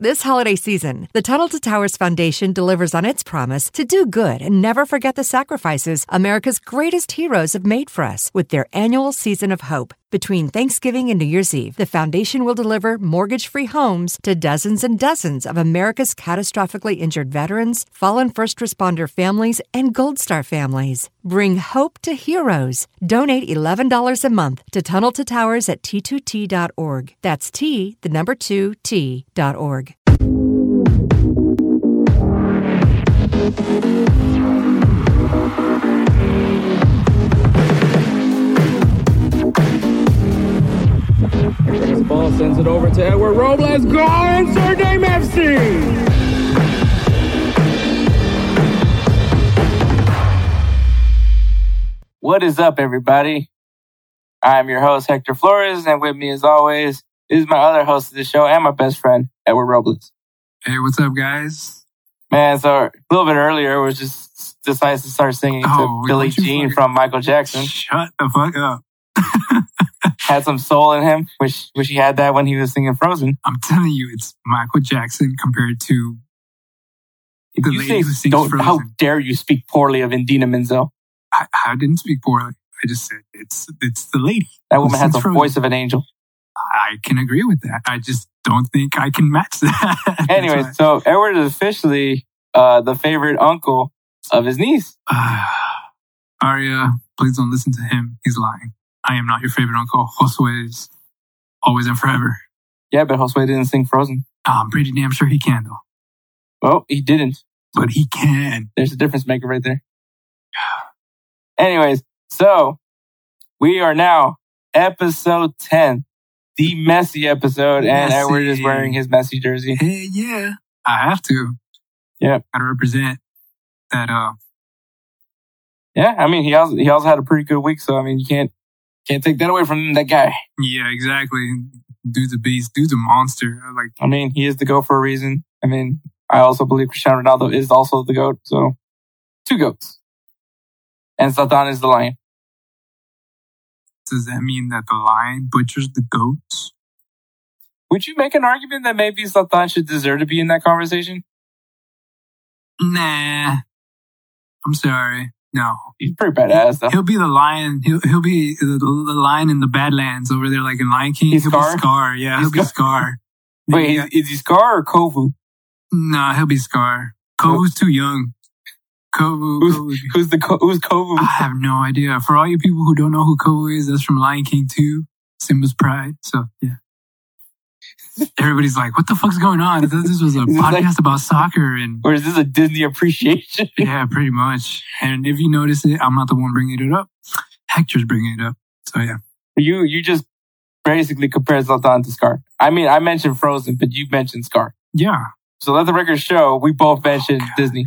This holiday season, the Tunnel to Towers Foundation delivers on its promise to do good and never forget the sacrifices America's greatest heroes have made for us with their annual season of hope. Between Thanksgiving and New Year's Eve, the foundation will deliver mortgage free homes to dozens and dozens of America's catastrophically injured veterans, fallen first responder families, and Gold Star families. Bring hope to heroes. Donate $11 a month to Tunnel to Towers at t2t.org. That's T, the number 2, T.org. Takes the ball, sends it over to Edward Robles. Goal, insert name FC. What is up, everybody? I'm your host, Hector Flores, and with me, as always, is my other host of the show and my best friend, Edward Robles. Hey, what's up, guys? Man, so a little bit earlier, we just decided to start singing Oh, to Billie Jean from Michael Jackson. Shut the fuck up. Had some soul in him. Wish wish he had that when he was singing Frozen. I'm telling you, it's Michael Jackson compared to The you lady who sings don't, how dare you speak poorly of Idina Menzel? I, I didn't speak poorly. I just said it's it's the lady. That woman has the Frozen. voice of an angel. I can agree with that. I just don't think I can match that. anyway, why- so Edward is officially uh, the favorite uncle of his niece. Ah, Arya, please don't listen to him. He's lying. I am not your favorite uncle. Josue is always and forever. Yeah, but Josue didn't sing Frozen. I'm pretty damn sure he can though. Well, he didn't. But he can. There's a difference maker right there. Anyways, so we are now episode 10, the messy episode, and Messi. Edward is wearing his Messi jersey. Hey, yeah. I have to. Yeah. Gotta represent that uh Yeah, I mean he also he also had a pretty good week, so I mean you can't can't take that away from that guy. Yeah, exactly. Dude's a beast. Dude's a monster. I Like, I mean, he is the GOAT for a reason. I mean, I also believe Cristiano Ronaldo is also the GOAT. So, two GOATs. And Zlatan is the lion. does that mean that the lion butchers the goats? Would you make an argument that maybe Zlatan should deserve to be in that conversation? Nah. I'm sorry. No. He's pretty badass, though. He'll be the lion. He'll he'll be the, the lion in the Badlands over there, like in Lion King. He's he'll Scar? be Scar. Yeah, He's he'll be Scar. Wait, Yeah. is, is he Scar or Kovu? No, he'll be Scar. Kovu's too young. Kovu. Who's, Kovu. who's the who's Kovu? I have no idea. For all you people who don't know who Kovu is, that's from Lion King 2, Simba's Pride. So, yeah. Everybody's like, what the fuck's going on? This was a this like- podcast about soccer. And Or is this a Disney appreciation? yeah, pretty much. And if you notice it, I'm not the one bringing it up. Hector's bringing it up. So, yeah. you you just basically compare Zlatan to Scar. I mean, I mentioned Frozen, but you mentioned Scar. Yeah. So let the record show we both oh, mentioned God. Disney.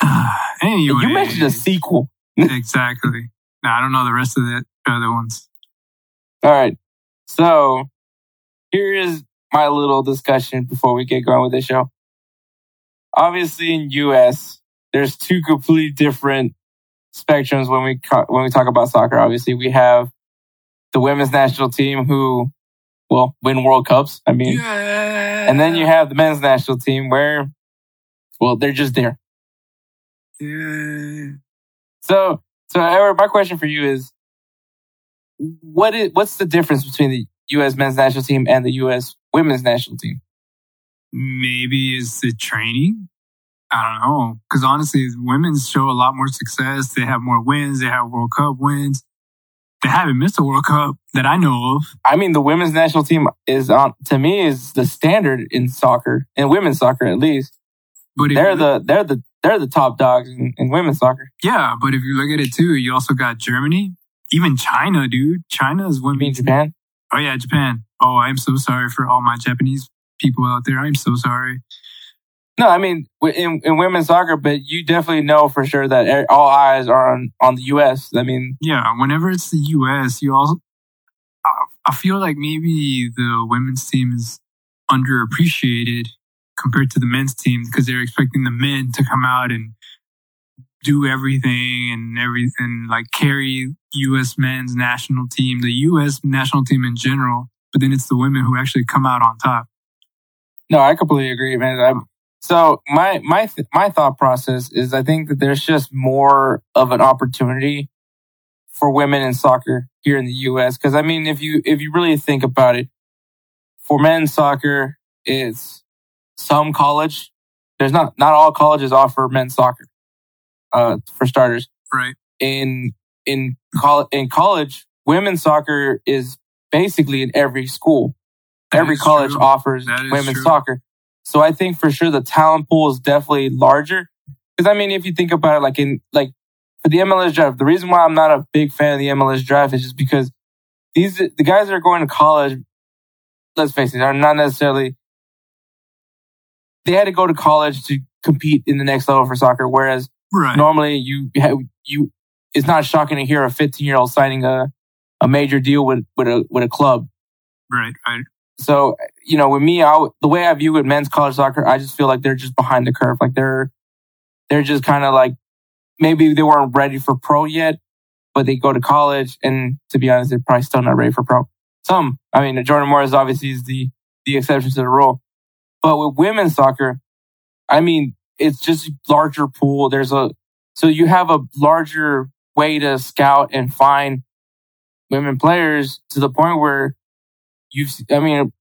anyway. You mentioned a sequel. exactly. No, I don't know the rest of the other ones. All right. So here is my little discussion before we get going with the show. Obviously, in US, there's two completely different spectrums when we when we talk about soccer. Obviously, we have the women's national team who will win World Cups. I mean, Yeah. and then you have the men's national team where, well, they're just there. Yeah. So, so Edward, my question for you is, what is what's the difference between the U.S. men's national team and the U.S. women's national team? Maybe it's the training. I don't know. Because honestly, women's show a lot more success. They have more wins. They have World Cup wins. They haven't missed a World Cup that I know of. I mean, the women's national team is on to me is the standard in soccer, in women's soccer at least. But They're the they're the they're the top dogs in, in women's soccer. yeah, but if you look at it too, you also got Germany, even China, dude. China's You mean. Japan? Oh yeah, Japan. Oh, I'm so sorry for all my Japanese people out there. I'm so sorry. No, I mean in, in women's soccer, but you definitely know for sure that all eyes are on on the U.S. I mean, Yeah, whenever it's the U.S., you also. I, I feel like maybe the women's team is underappreciated compared to the men's team because they're expecting the men to come out and do everything and everything, like carry U.S. men's national team, the U.S. national team in general. But then it's the women who actually come out on top. no, I completely agree, man. i so my my th- my thought process is I think that there's just more of an opportunity for women in soccer here in the U.S. Because I mean, if you if you really think about it, for men's soccer, it's some college. There's not not all colleges offer men's soccer. Uh, for starters, Right. in in col- in college, women's soccer is basically in every school. That every college true. offers women's true. soccer. So I think for sure the talent pool is definitely larger. Because I mean, if you think about it, like in like for the MLS draft, the reason why I'm not a big fan of the MLS draft is just because these the guys that are going to college. Let's face it, are not necessarily. They had to go to college to compete in the next level for soccer, whereas Right. normally you ha- you it's not shocking to hear a 15 year old signing a a major deal with with a with a club. Right. Right. So you know, with me, I the way I view it, men's college soccer, I just feel like they're just behind the curve. Like they're they're just kind of like maybe they weren't ready for pro yet, but they go to college, and to be honest, they're probably still not ready for pro. Some, I mean, Jordan Morris obviously is the the exception to the rule, but with women's soccer, I mean, it's just larger pool. There's a so you have a larger way to scout and find women players to the point where you've. I mean,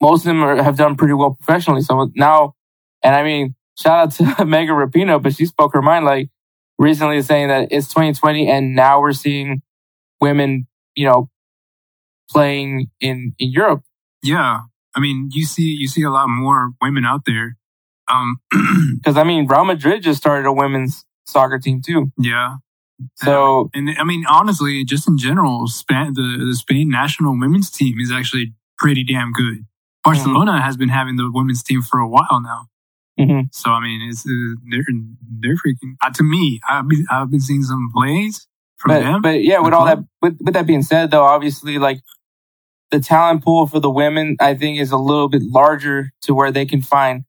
most of them are, have done pretty well professionally. So now, and I mean, shout out to Megan Rapinoe, but she spoke her mind like recently saying that it's 2020 and now we're seeing women, you know, playing in in Europe. Yeah. I mean, you see, you see a lot more women out there. Um, Because I mean, Real Madrid just started a women's soccer team too. yeah. So And I mean, honestly, just in general, Spain, the, the Spain national women's team is actually pretty damn good. Barcelona has been having the women's team for a while now. Mhm. So I mean, it's uh, they're they're freaking. Uh, to me, I've been I've been seeing some plays from but, them. but yeah, with all that, with, with that being said, though, obviously, like the talent pool for the women, I think is a little bit larger to where they can find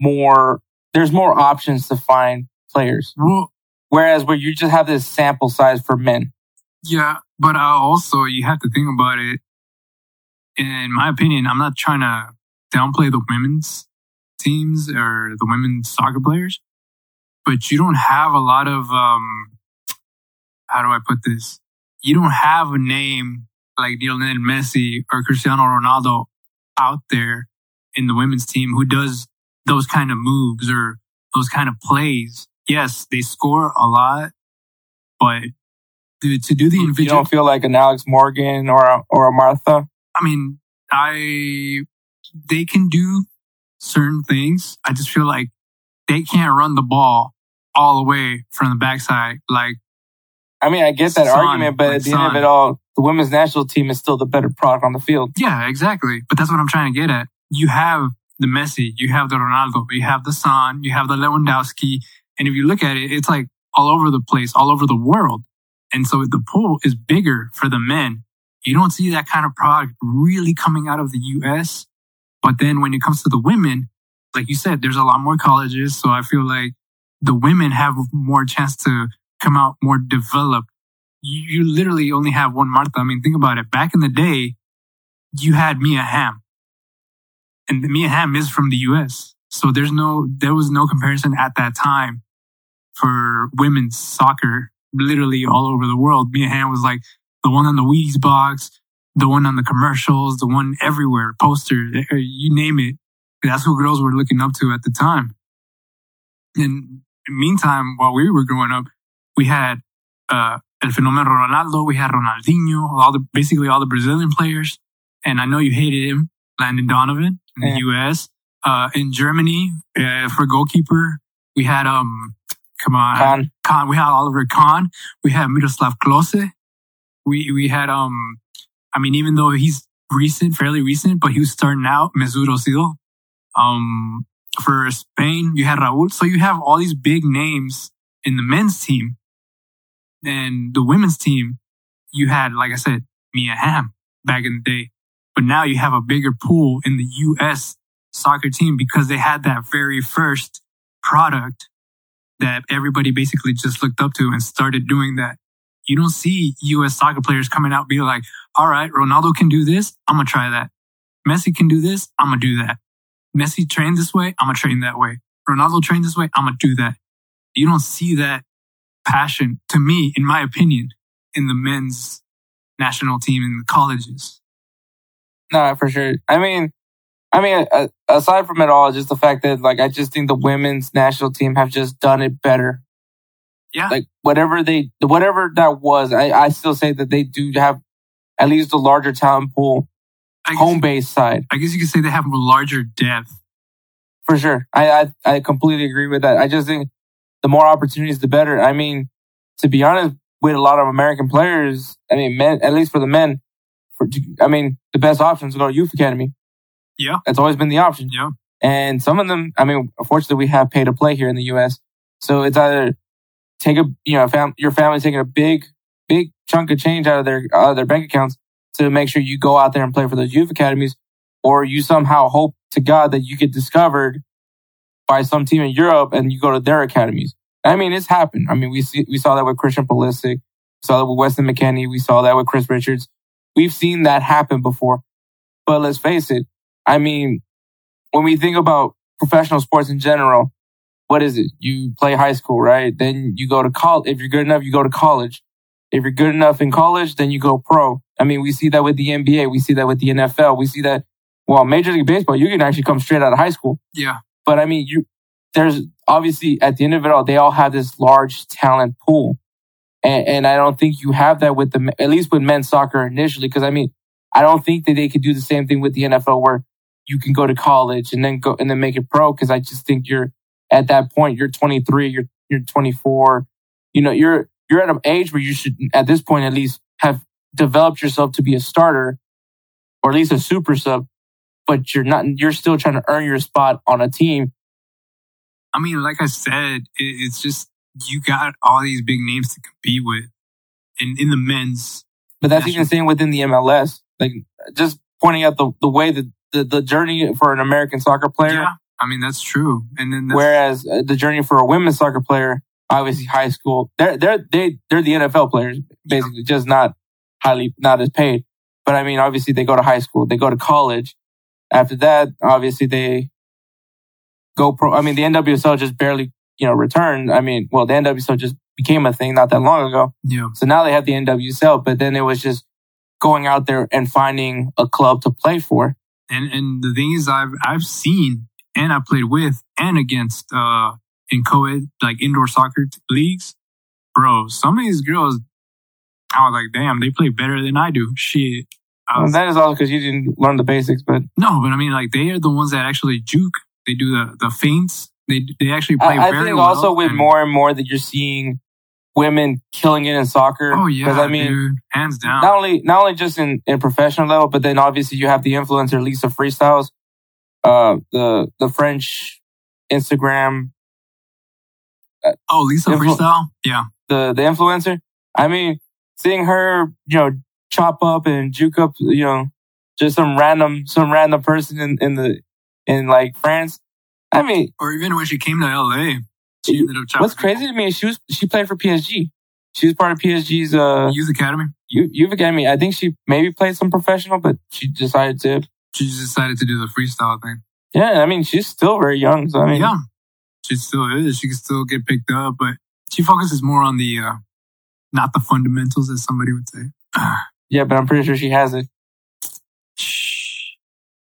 more. There's more options to find players, well, whereas where you just have this sample size for men. yeah, but I also you have to think about it. In my opinion, I'm not trying to downplay the women's teams or the women's soccer players, but you don't have a lot of um. How do I put this? You don't have a name like Lionel Messi or Cristiano Ronaldo out there in the women's team who does those kind of moves or those kind of plays. Yes, they score a lot, but to, to do the You individual, don't feel like an Alex Morgan or a, or a Marta. I mean, I they can do certain things. I just feel like they can't run the ball all the way from the backside. Like, I mean, I get that Son, argument, but like at the end of it all, the women's national team is still the better product on the field. yeah, exactly. But that's what I'm trying to get at. You have the Messi, you have the Ronaldo, you have the Son, you have the Lewandowski, and if you look at it, it's like all over the place, all over the world. And so the pool is bigger for the men. You don't see that kind of product really coming out of the US. But then when it comes to the women, like you said, there's a lot more colleges. So I feel like the women have more chance to come out more developed. You, you literally only have one Marta. I mean, think about it. Back in the day, you had Mia Hamm. And Mia Hamm is from the US. So there's no, there was no comparison at that time for women's soccer, literally all over the world. Mia Hamm was like the one on the Wheaties box, the one on the commercials, the one everywhere, posters, eh, you name it. That's who girls were looking up to at the time. And meantime, while we were growing up, we had uh, El Fenomeno Ronaldo, we had Ronaldinho, all the basically all the Brazilian players. And I know you hated him, Landon Donovan in the Yeah. U.S. Uh, in Germany, uh, for goalkeeper, we had um, come on, Con. Kahn. We had Oliver Kahn. We had Miroslav Klose. We we had um, I mean, even though he's recent, fairly recent, but he was starting out Mesut Ozil. Um, for Spain, you had Raúl. So you have all these big names in the men's team. And the women's team, you had, like I said, Mia Hamm back in the day. But now you have a bigger pool in the U.S. soccer team because they had that very first product that everybody basically just looked up to and started doing that. You don't see U.S. soccer players coming out being like, all right, Ronaldo can do this. I'm going to try that. Messi can do this. I'm going to do that. Messi trained this way. I'm going to train that way. Ronaldo trained this way. I'm going to do that. You don't see that passion, to me, in my opinion, in the men's national team in the colleges. No, for sure. I mean, I mean, aside from it all, just the fact that like I just think the women's national team have just done it better. Yeah. Like whatever they, whatever that was, I, I still say that they do have at least a larger talent pool, guess, home base side I guess you could say they have a larger depth. for sure. I, I I completely agree with that. I just think the more opportunities, the better. I mean, to be honest, with a lot of American players, I mean, men, at least for the men, for I mean, the best options go to youth academy. Yeah. That's always been the option. Yeah. And some of them, I mean, unfortunately, we have pay to play here in the U.S. So it's either take a, you know, fam- your family taking a big, big chunk of change out of their, out of their bank accounts to make sure you go out there and play for those youth academies, or you somehow hope to God that you get discovered by some team in Europe and you go to their academies. I mean, it's happened. I mean, we see, we saw that with Christian Pulisic, saw that with Weston McKennie, we saw that with Chris Richards. We've seen that happen before. But let's face it. I mean, when we think about professional sports in general, what is it? You play high school, right? Then you go to college. If you're good enough, you go to college. If you're good enough in college, then you go pro. I mean, we see that with the NBA. We see that with the NFL. We see that, well, Major League Baseball, you can actually come straight out of high school. Yeah. But I mean, you, there's obviously at the end of it all, they all have this large talent pool. And, and I don't think you have that with the, at least with men's soccer initially. Cause I mean, I don't think that they could do the same thing with the NFL where you can go to college and then go and then make it pro. Cause I just think you're at that point, you're 23, you're, you're 24. You know, you're, you're at an age where you should, at this point, at least have developed yourself to be a starter or at least a super sub, but you're not, you're still trying to earn your spot on a team. I mean, like I said, it's just you got all these big names to compete with in, in the men's. But that's Yeah, even saying within the MLS, like just pointing out the, the way that the, the journey for an American soccer player, Yeah. I mean, that's true. And then that's, whereas uh, the journey for a women's soccer player, obviously high school, they're, they're, they, they're the NFL players, basically, just not highly, not as paid. But I mean, obviously they go to high school, they go to college. After that, obviously they go pro. I mean, the NWSL just barely, you know, returned. I mean, well, the NWSL just became a thing not that long ago. yeah. So now they have the NWSL, but then it was just going out there and finding a club to play for. And and the thing is, I've I've seen and I played with and against uh in co-ed like indoor soccer t- leagues, bro. Some of these girls, I was like, damn, they play better than I do. Shit. I Well, was- that is all because you didn't learn the basics, but no, but I mean, like they are the ones that actually juke. They do the the feints. They they actually play I, I very think well. also with and- more and more that you're seeing women killing it in soccer. Oh yeah, Because I mean, dude, hands down. not only not only just in, in professional level, but then obviously you have the influencer Lisa Freestyles, uh, the the French Instagram, oh, Lisa Influ- Freestyle. Yeah, the the influencer. I mean, seeing her, you know, chop up and juke up, you know, just some random some random person in in the in like France. I mean, or even when she came to LA, she ended up what's crazy to me is she was she played for PSG. She was part of PSG's uh Youth Academy. you you've academy. I think she maybe played some professional, but she decided to. She just decided to do the freestyle thing. Yeah, I mean she's still very young, so I mean yeah, she still is. She can still get picked up, but she focuses more on the uh not the fundamentals, as somebody would say. yeah, but I'm pretty sure she has it.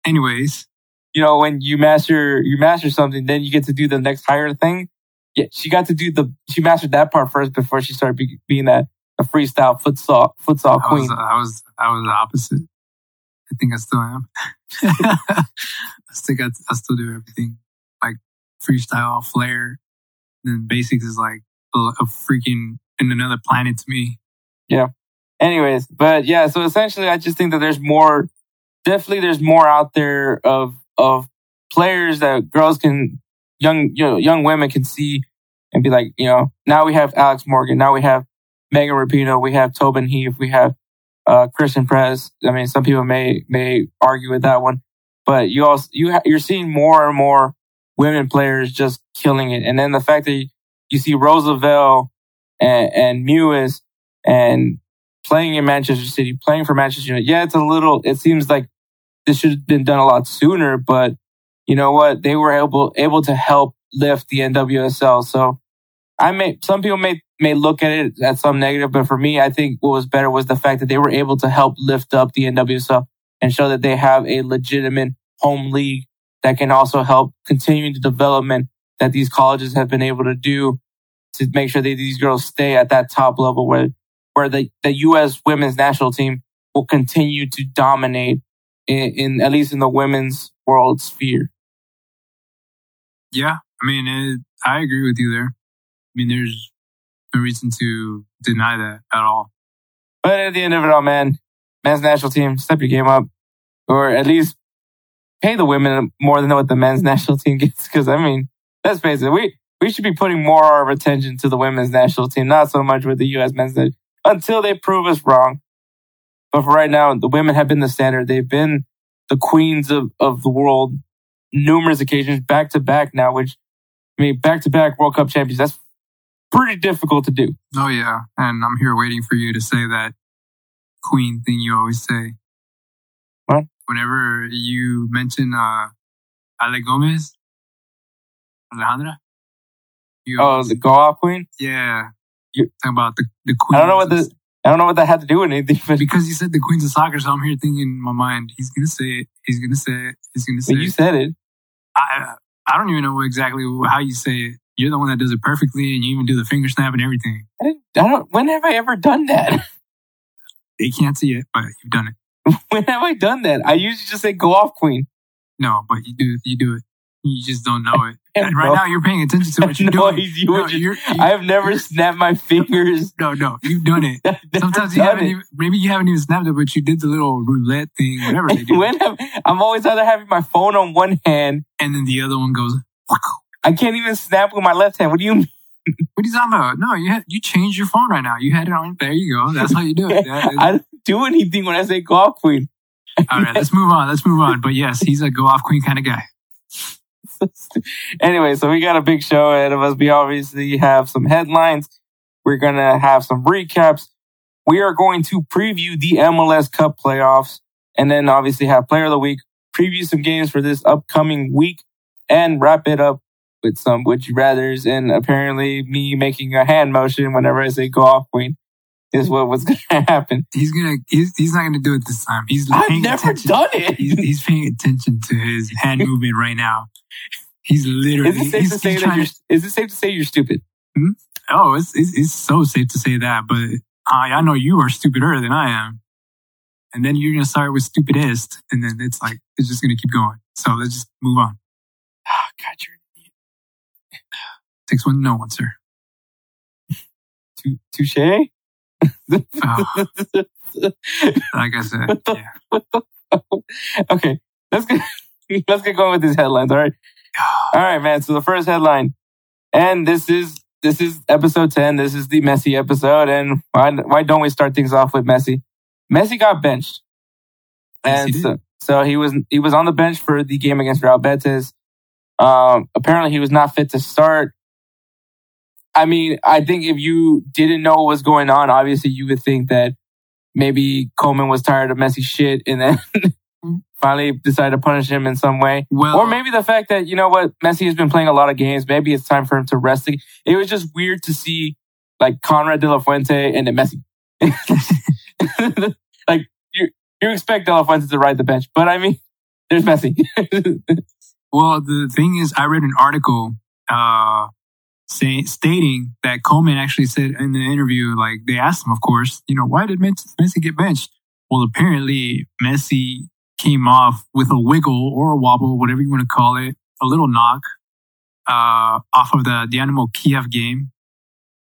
Anyways, You know, when you master you master something, then you get to do the next higher thing. Yeah, she got to do the she mastered that part first before she started be, being that a freestyle futsal futsal I queen. was, I was, I was the opposite. I think I still am. I think I, I still do everything like freestyle, flair. Then basics is like a, a freaking in another planet to me. Yeah. Anyways, but yeah, so essentially, I just think that there's more. Definitely, there's more out there of of players that girls can, young you know, young women can see and be like, you know, now we have Alex Morgan, now we have Megan Rapinoe, we have Tobin Heath, we have uh, Christen Press. I mean, some people may may argue with that one, but you also you ha- you're seeing more and more women players just killing it, and then the fact that you, you see Rose Lavelle and, and Mewis and playing in Manchester City, playing for Manchester United. Yeah, it's a little. It seems like this should have been done a lot sooner, but you know what? They were able able to help lift the NWSL. So I may some people may may look at it as some negative, but for me, I think what was better was the fact that they were able to help lift up the NWSL and show that they have a legitimate home league that can also help continue the development that these colleges have been able to do to make sure that these girls stay at that top level where where the, the U.S. women's national team will continue to dominate in, in at least in the women's world sphere. Yeah, I mean, it, I agree with you there. I mean, there's no reason to deny that at all. But at the end of it all, man, men's national team, step your game up, or at least pay the women more than what the men's national team gets. Because I mean, let's face it, we we should be putting more of attention to the women's national team, not so much with the U.S. men's national until they prove us wrong. But for right now, the women have been the standard. They've been the queens of, of the world numerous occasions, back to back now, which, I mean, back to back World Cup champions. That's pretty difficult to do. Oh yeah, and I'm here waiting for you to say that queen thing you always say. What? Whenever you mention uh, Ale Gomez, Alejandra. You Oh, the go off queen? yeah. You- talking about the the queen. I don't know what the, I don't know what that had to do with anything, but because you said the queens of soccer, so I'm here thinking in my mind, he's gonna say it. He's gonna say it. He's gonna say but you said it. I, I don't even know exactly how you say it. You're the one that does it perfectly, and you even do the finger snap and everything. I, didn't, I don't, when have I ever done that? They can't see it, but you've done it. when have I done that? I usually just say go off queen. No, but you do. You do it. You just don't know it. And right No. now, you're paying attention to what you're No, doing. you No, just- you're, you, I have never snapped my fingers. no, no, you've done it. Sometimes you haven't it. even, maybe you haven't even snapped it, but you did the little roulette thing, whatever they do. when have, I'm always either having my phone on one hand. and then the other one goes, I can't even snap with my left hand. What do you mean? What are you talking about? No, you had, you changed your phone right now. You had it on. There you go. That's how you do it. That- I don't do anything when I say go off queen. all right, let's move on. Let's move on. But yes, he's a go off queen kind of guy. anyway, so we got a big show ahead of us. We obviously have some headlines. We're going to have some recaps. We are going to preview the MLS Cup playoffs and then obviously have player of the week, preview some games for this upcoming week and wrap it up with some would you rathers and apparently me making a hand motion whenever I say go off queen is what was going to happen. He's gonna. He's, he's not gonna do it this time. He's I've never attention. done it. He's, he's paying attention to his hand movement right now. He's literally. Is it safe to say that you're, to- is it safe to say you're stupid? Hmm? Oh, it's, it's it's so safe to say that, but I I know you are stupider than I am. And then you're gonna start with stupidest, and then it's like it's just gonna keep going. So let's just move on. Oh, God, you're Takes one No sir. touche. Oh, like I said, yeah. okay, let's get let's get going with these headlines. All right, all right, man. So the first headline, and this is this is episode ten. This is the messy episode, and why why don't we start things off with Messi? Messi got benched, Yes, and so so he was he was on the bench for the game against Real Betis. Um, apparently he was not fit to start. I mean, I think if you didn't know what was going on, obviously you would think that maybe Koeman was tired of messy shit and then finally decided to punish him in some way. Well, Or maybe the fact that, you know what, Messi has been playing a lot of games. Maybe it's time for him to rest. It was just weird to see like Konrad de la Fuente and then Messi. like you, you expect de la Fuente to ride the bench, but I mean, there's Messi. Well, the thing is, I read an article uh, stating that Koeman actually said in the interview, like they asked him, of course, you know, why did Messi get benched? Well, apparently Messi came off with a wiggle or a wobble, whatever you want to call it, a little knock uh, off of the Dynamo Kiev game,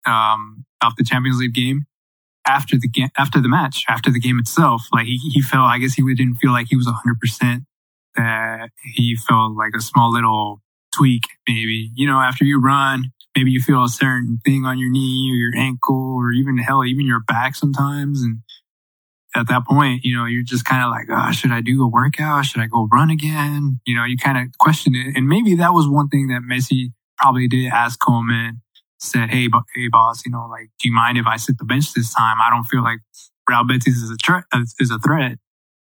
um, off the Champions League game after the game, after the match, after the game itself. Like he, he felt, I guess he didn't feel like he was 100%, that he felt like a small little tweak, maybe. You know, after you run, maybe you feel a certain thing on your knee or your ankle or even hell, even your back sometimes. And at that point, you know, you're just kind of like, oh, should I do a workout? Should I go run again? You know, you kind of question it. And maybe that was one thing that Messi probably did ask Koeman, said, hey, but, hey, boss, you know, like, do you mind if I sit the bench this time? I don't feel like Real Betis is a, threat, uh, is a threat.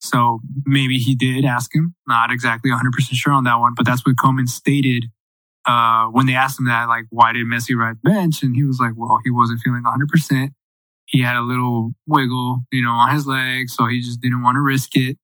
So maybe he did ask him. Not exactly 100% sure on that one, but that's what Koeman stated uh, when they asked him that, like, why did Messi ride bench? And he was like, well, he wasn't feeling 100%. He had a little wiggle, you know, on his leg. So he just didn't want to risk it.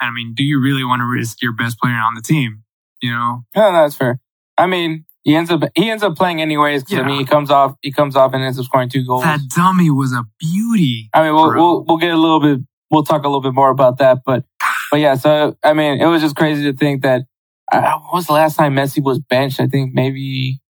I mean, do you really want to risk your best player on the team? You know? No, that's fair. I mean, he ends up he ends up playing anyways. Yeah. I mean, he comes off he comes off and ends up scoring two goals. That dummy was a beauty. I mean, we'll we'll, we'll get a little bit. We'll talk a little bit more about that, but but yeah. So I mean, it was just crazy to think that uh, what was the last time Messi was benched? I think maybe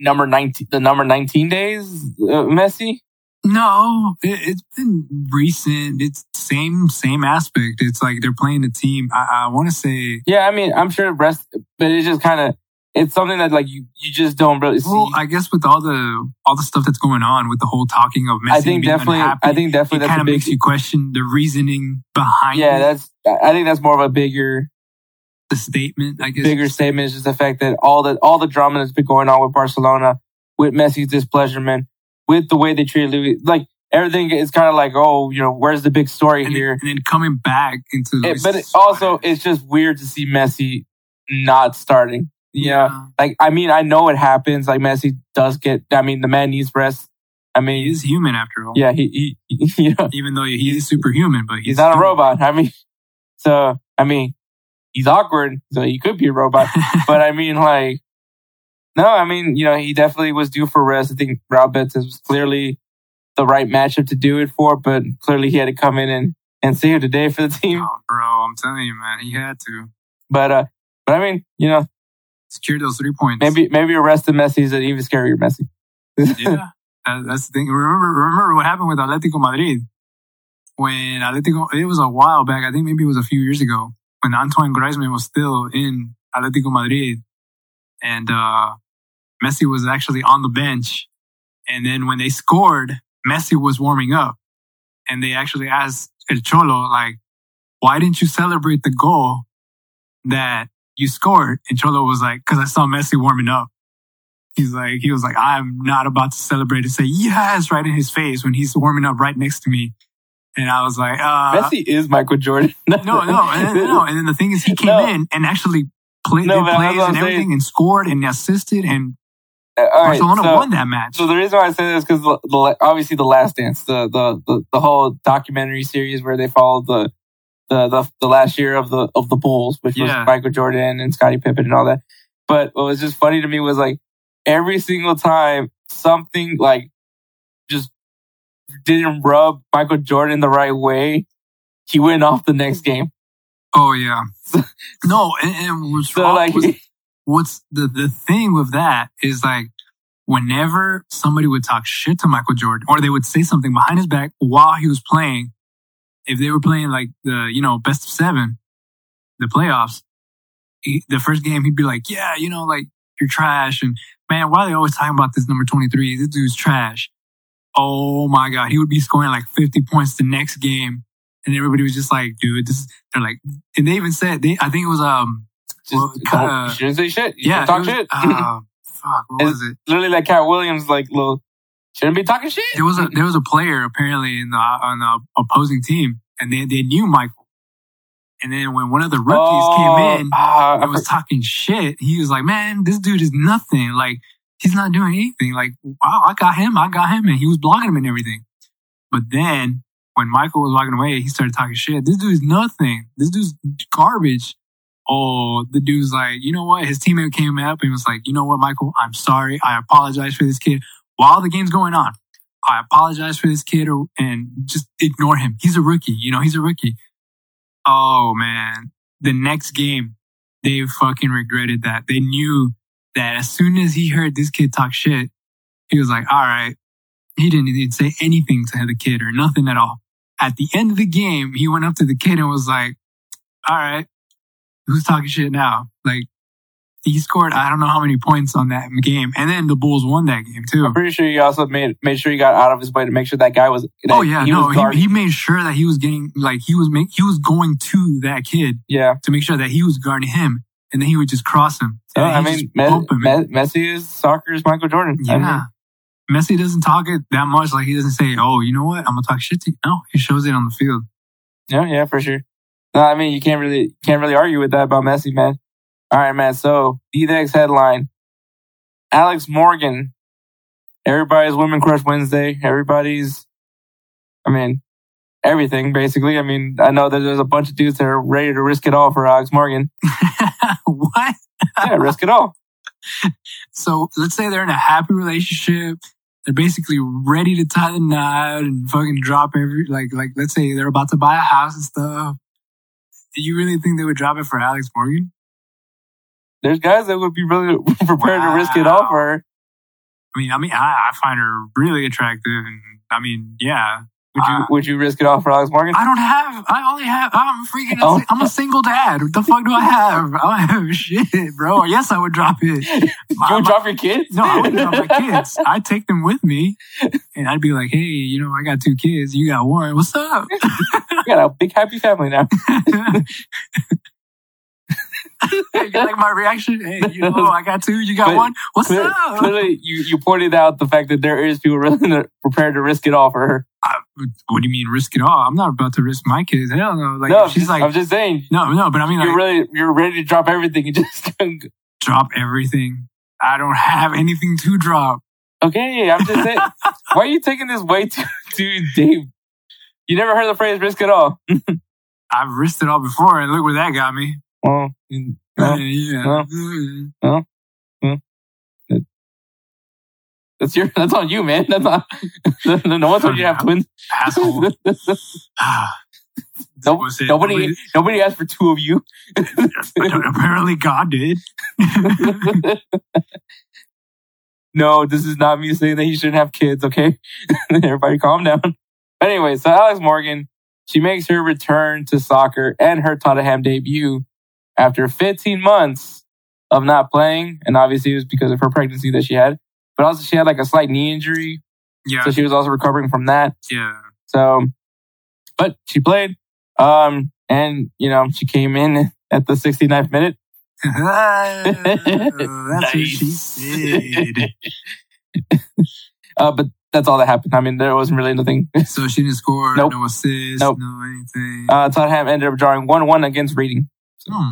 number 19, the number 19 days, uh, Messi? No, it, has been recent. It's same, same aspect. It's like they're playing the team. I, I want to say. Yeah, I mean, I'm sure rest, but it's just kind of, it's something that like you, you just don't really see. Well, I guess with all the, all the stuff that's going on with the whole talking of Messi I think definitely, unhappy, I think definitely it kind of makes you question the reasoning behind yeah, it. that's, I think that's more of a bigger, the statement, I guess. Bigger statement is just the fact that all the all the drama that's been going on with Barcelona, with Messi's displeasurement, with the way they treated Luis, like everything is kind of like, oh, you know, where's the big story and here? Then, and then coming back into, it, but it also it's just weird to see Messi not starting. Yeah. yeah, like I mean, I know it happens. Like Messi does get. I mean, the man needs rest. I mean, he's human after all. Yeah, he, he you know, even though he's superhuman, but he's, he's not human. a robot. I mean, so I mean, he's awkward, so he could be a robot. but I mean, like, no, I mean, you know, he definitely was due for rest. I think Real Betis was clearly the right matchup to do it for, but clearly he had to come in and, and save the day for the team. Oh, bro, I'm telling you, man, he had to. But, uh, but I mean, you know, secure those three points. Maybe, maybe arrested Messi is an even scarier Messi. yeah, that's the thing. Remember, remember what happened with Atletico Madrid when Atletico? It was a while back. I think maybe it was a few years ago when Antoine Griezmann was still in Atletico Madrid and uh, Messi was actually on the bench. And then when they scored, Messi was warming up and they actually asked El Cholo, like, why didn't you celebrate the goal that you scored? And Cholo was like, cause I saw Messi warming up. He's like, he was like, I'm not about to celebrate and say yes right in his face when he's warming up right next to me. And I was like, uh, Messi is Michael Jordan. no, no, and, no. And then the thing is, he came no. in and actually played, no, plays and everything saying. and scored and assisted and uh, Barcelona so, won that match. So the reason why I say this because obviously the Last Dance, the, the the the whole documentary series where they followed the the the, the last year of the of the Bulls, which yeah. was Michael Jordan and Scottie Pippen and all that. But what was just funny to me was like every single time something like didn't rub Michael Jordan the right way, he went off the next game. Oh yeah. no, and, and what's so, like, was, what's the the thing with that is like whenever somebody would talk shit to Michael Jordan or they would say something behind his back while he was playing, if they were playing like the you know best of seven, the playoffs, he, the first game he'd be like, yeah, you know, like you're trash, and man, why are they always talking about this number twenty three? This dude's trash oh my God, he would be scoring like 50 points the next game. And everybody was just like, dude, this they're like, and they even said, they, I think it was, um, just, well, uh, shouldn't say shit. You yeah. Talk was, shit. Uh, fuck, what it's was it? Literally like Katt Williams, like little, shouldn't be talking shit. There was a, there was a player apparently in the, on the opposing team and they, they knew Michael. And then when one of the rookies oh, came in uh, and was talking shit, he was like, man, this dude is nothing. Like, he's not doing anything. Like, wow, I got him, I got him, and he was blocking him and everything. But then when Michael was walking away, he started talking shit. This dude's nothing. This dude's garbage. oh, the dude's like, you know what? His teammate came up and was like, you know what, Michael, I'm sorry. I apologize for this kid. While the game's going on, I apologize for this kid and just ignore him. He's a rookie. You know, he's a rookie. Oh man. The next game, they fucking regretted that. They knew that as soon as he heard this kid talk shit, he was like, all right. He didn't even say anything to the kid or nothing at all. At the end of the game, he went up to the kid and was like, all right, who's talking shit now? Like, he scored I don't know how many points on that game, and then the Bulls won that game too. I'm pretty sure he also made made sure he got out of his way to make sure that guy was. That oh yeah, he no, he, he made sure that he was getting like he was make, he was going to that kid yeah. to make sure that he was guarding him, and then he would just cross him. So, I mean, just Me- bump him. Me- Messi is soccer's Michael Jordan. I yeah. mean, Messi doesn't talk it that much. Like he doesn't say, "Oh, you know what? I'm gonna talk shit to you." No, he shows it on the field. yeah, yeah, for sure. No, I mean, you can't really can't really argue with that about Messi, man. All right, man. So the next headline: Alex Morgan. Everybody's Women Crush Wednesday. Everybody's, I mean, everything basically. I mean, I know that there's a bunch of dudes that are ready to risk it all for Alex Morgan. what? Yeah, risk it all. So let's say they're in a happy relationship. They're basically ready to tie the knot and fucking drop every like like let's say they're about to buy a house and stuff. Do you really think they would drop it for Alex Morgan? There's guys that would be really prepared to risk it all for her. I mean, I mean, I, I find her really attractive, and I mean, yeah. Would you Uh, would you risk it all for Alex Morgan? I don't have. I only have. I'm freaking. Oh. I'm a single dad. What the fuck do I have? I don't have shit, bro. Yes, I would drop it. you would drop your kids? No, I wouldn't drop my kids. I'd take them with me, and I'd be like, "Hey, you know, I got two kids. You got one. What's up?" You got a big happy family now. you like my reaction? Hey, you know, I got two. You got But one. What's Clearly, up? clearly you, you pointed out the fact that there is people really prepared to risk it all for her. I- what do you mean risk it all? I'm not about to risk my kids. Hell no. Like no, she's like, I'm just saying. no, no. But I mean, You're like, really you're ready to drop everything and just drop everything. I don't have anything to drop. okay. I'm just saying. why are you taking this way too too deep? You never heard the phrase "risk it all." I've risked it all before, and look where that got me. Well, you- well, yeah. That's your that's on you, man. That's not. no one told you to have twins. Asshole. Ah. No, Was it- nobody was nobody asked for two of you. Apparently, God did. no, this is not me saying that he shouldn't have kids, okay? Everybody calm down. But Anyway, so Alex Morgan, she makes her return to soccer and her Tottenham debut after 15 months of not playing. And obviously it was because of her pregnancy that she had. But also she had like a slight knee injury. Yeah. So she was also recovering from that. yeah. So, but she played. Um, and you know, she came in at the 69th minute. That's what she said. Uh, but that's all that happened. I mean, there wasn't really nothing. So she didn't score, Nope. no assists, Nope. no anything. Uh, Tottenham ended up drawing 1 1 against Reading. Hmm.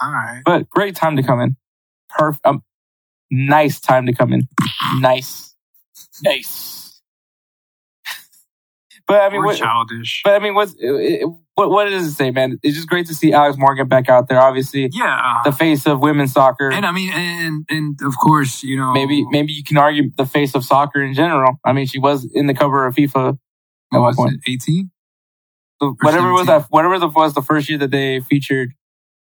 All right. But great time to come in. Perfect. Um, nice time to come in. Nice. Nice. But I mean, what, childish. but I mean, what's, it, what, what does it say, man? It's just great to see Alex Morgan back out there. Obviously, yeah. the face of women's soccer. and I mean, and and of course, you know, maybe, maybe you can argue the face of soccer in general. I mean, she was in the cover of FIFA. what at one was point. it? 18? So whatever was that, whatever the was the first year that they featured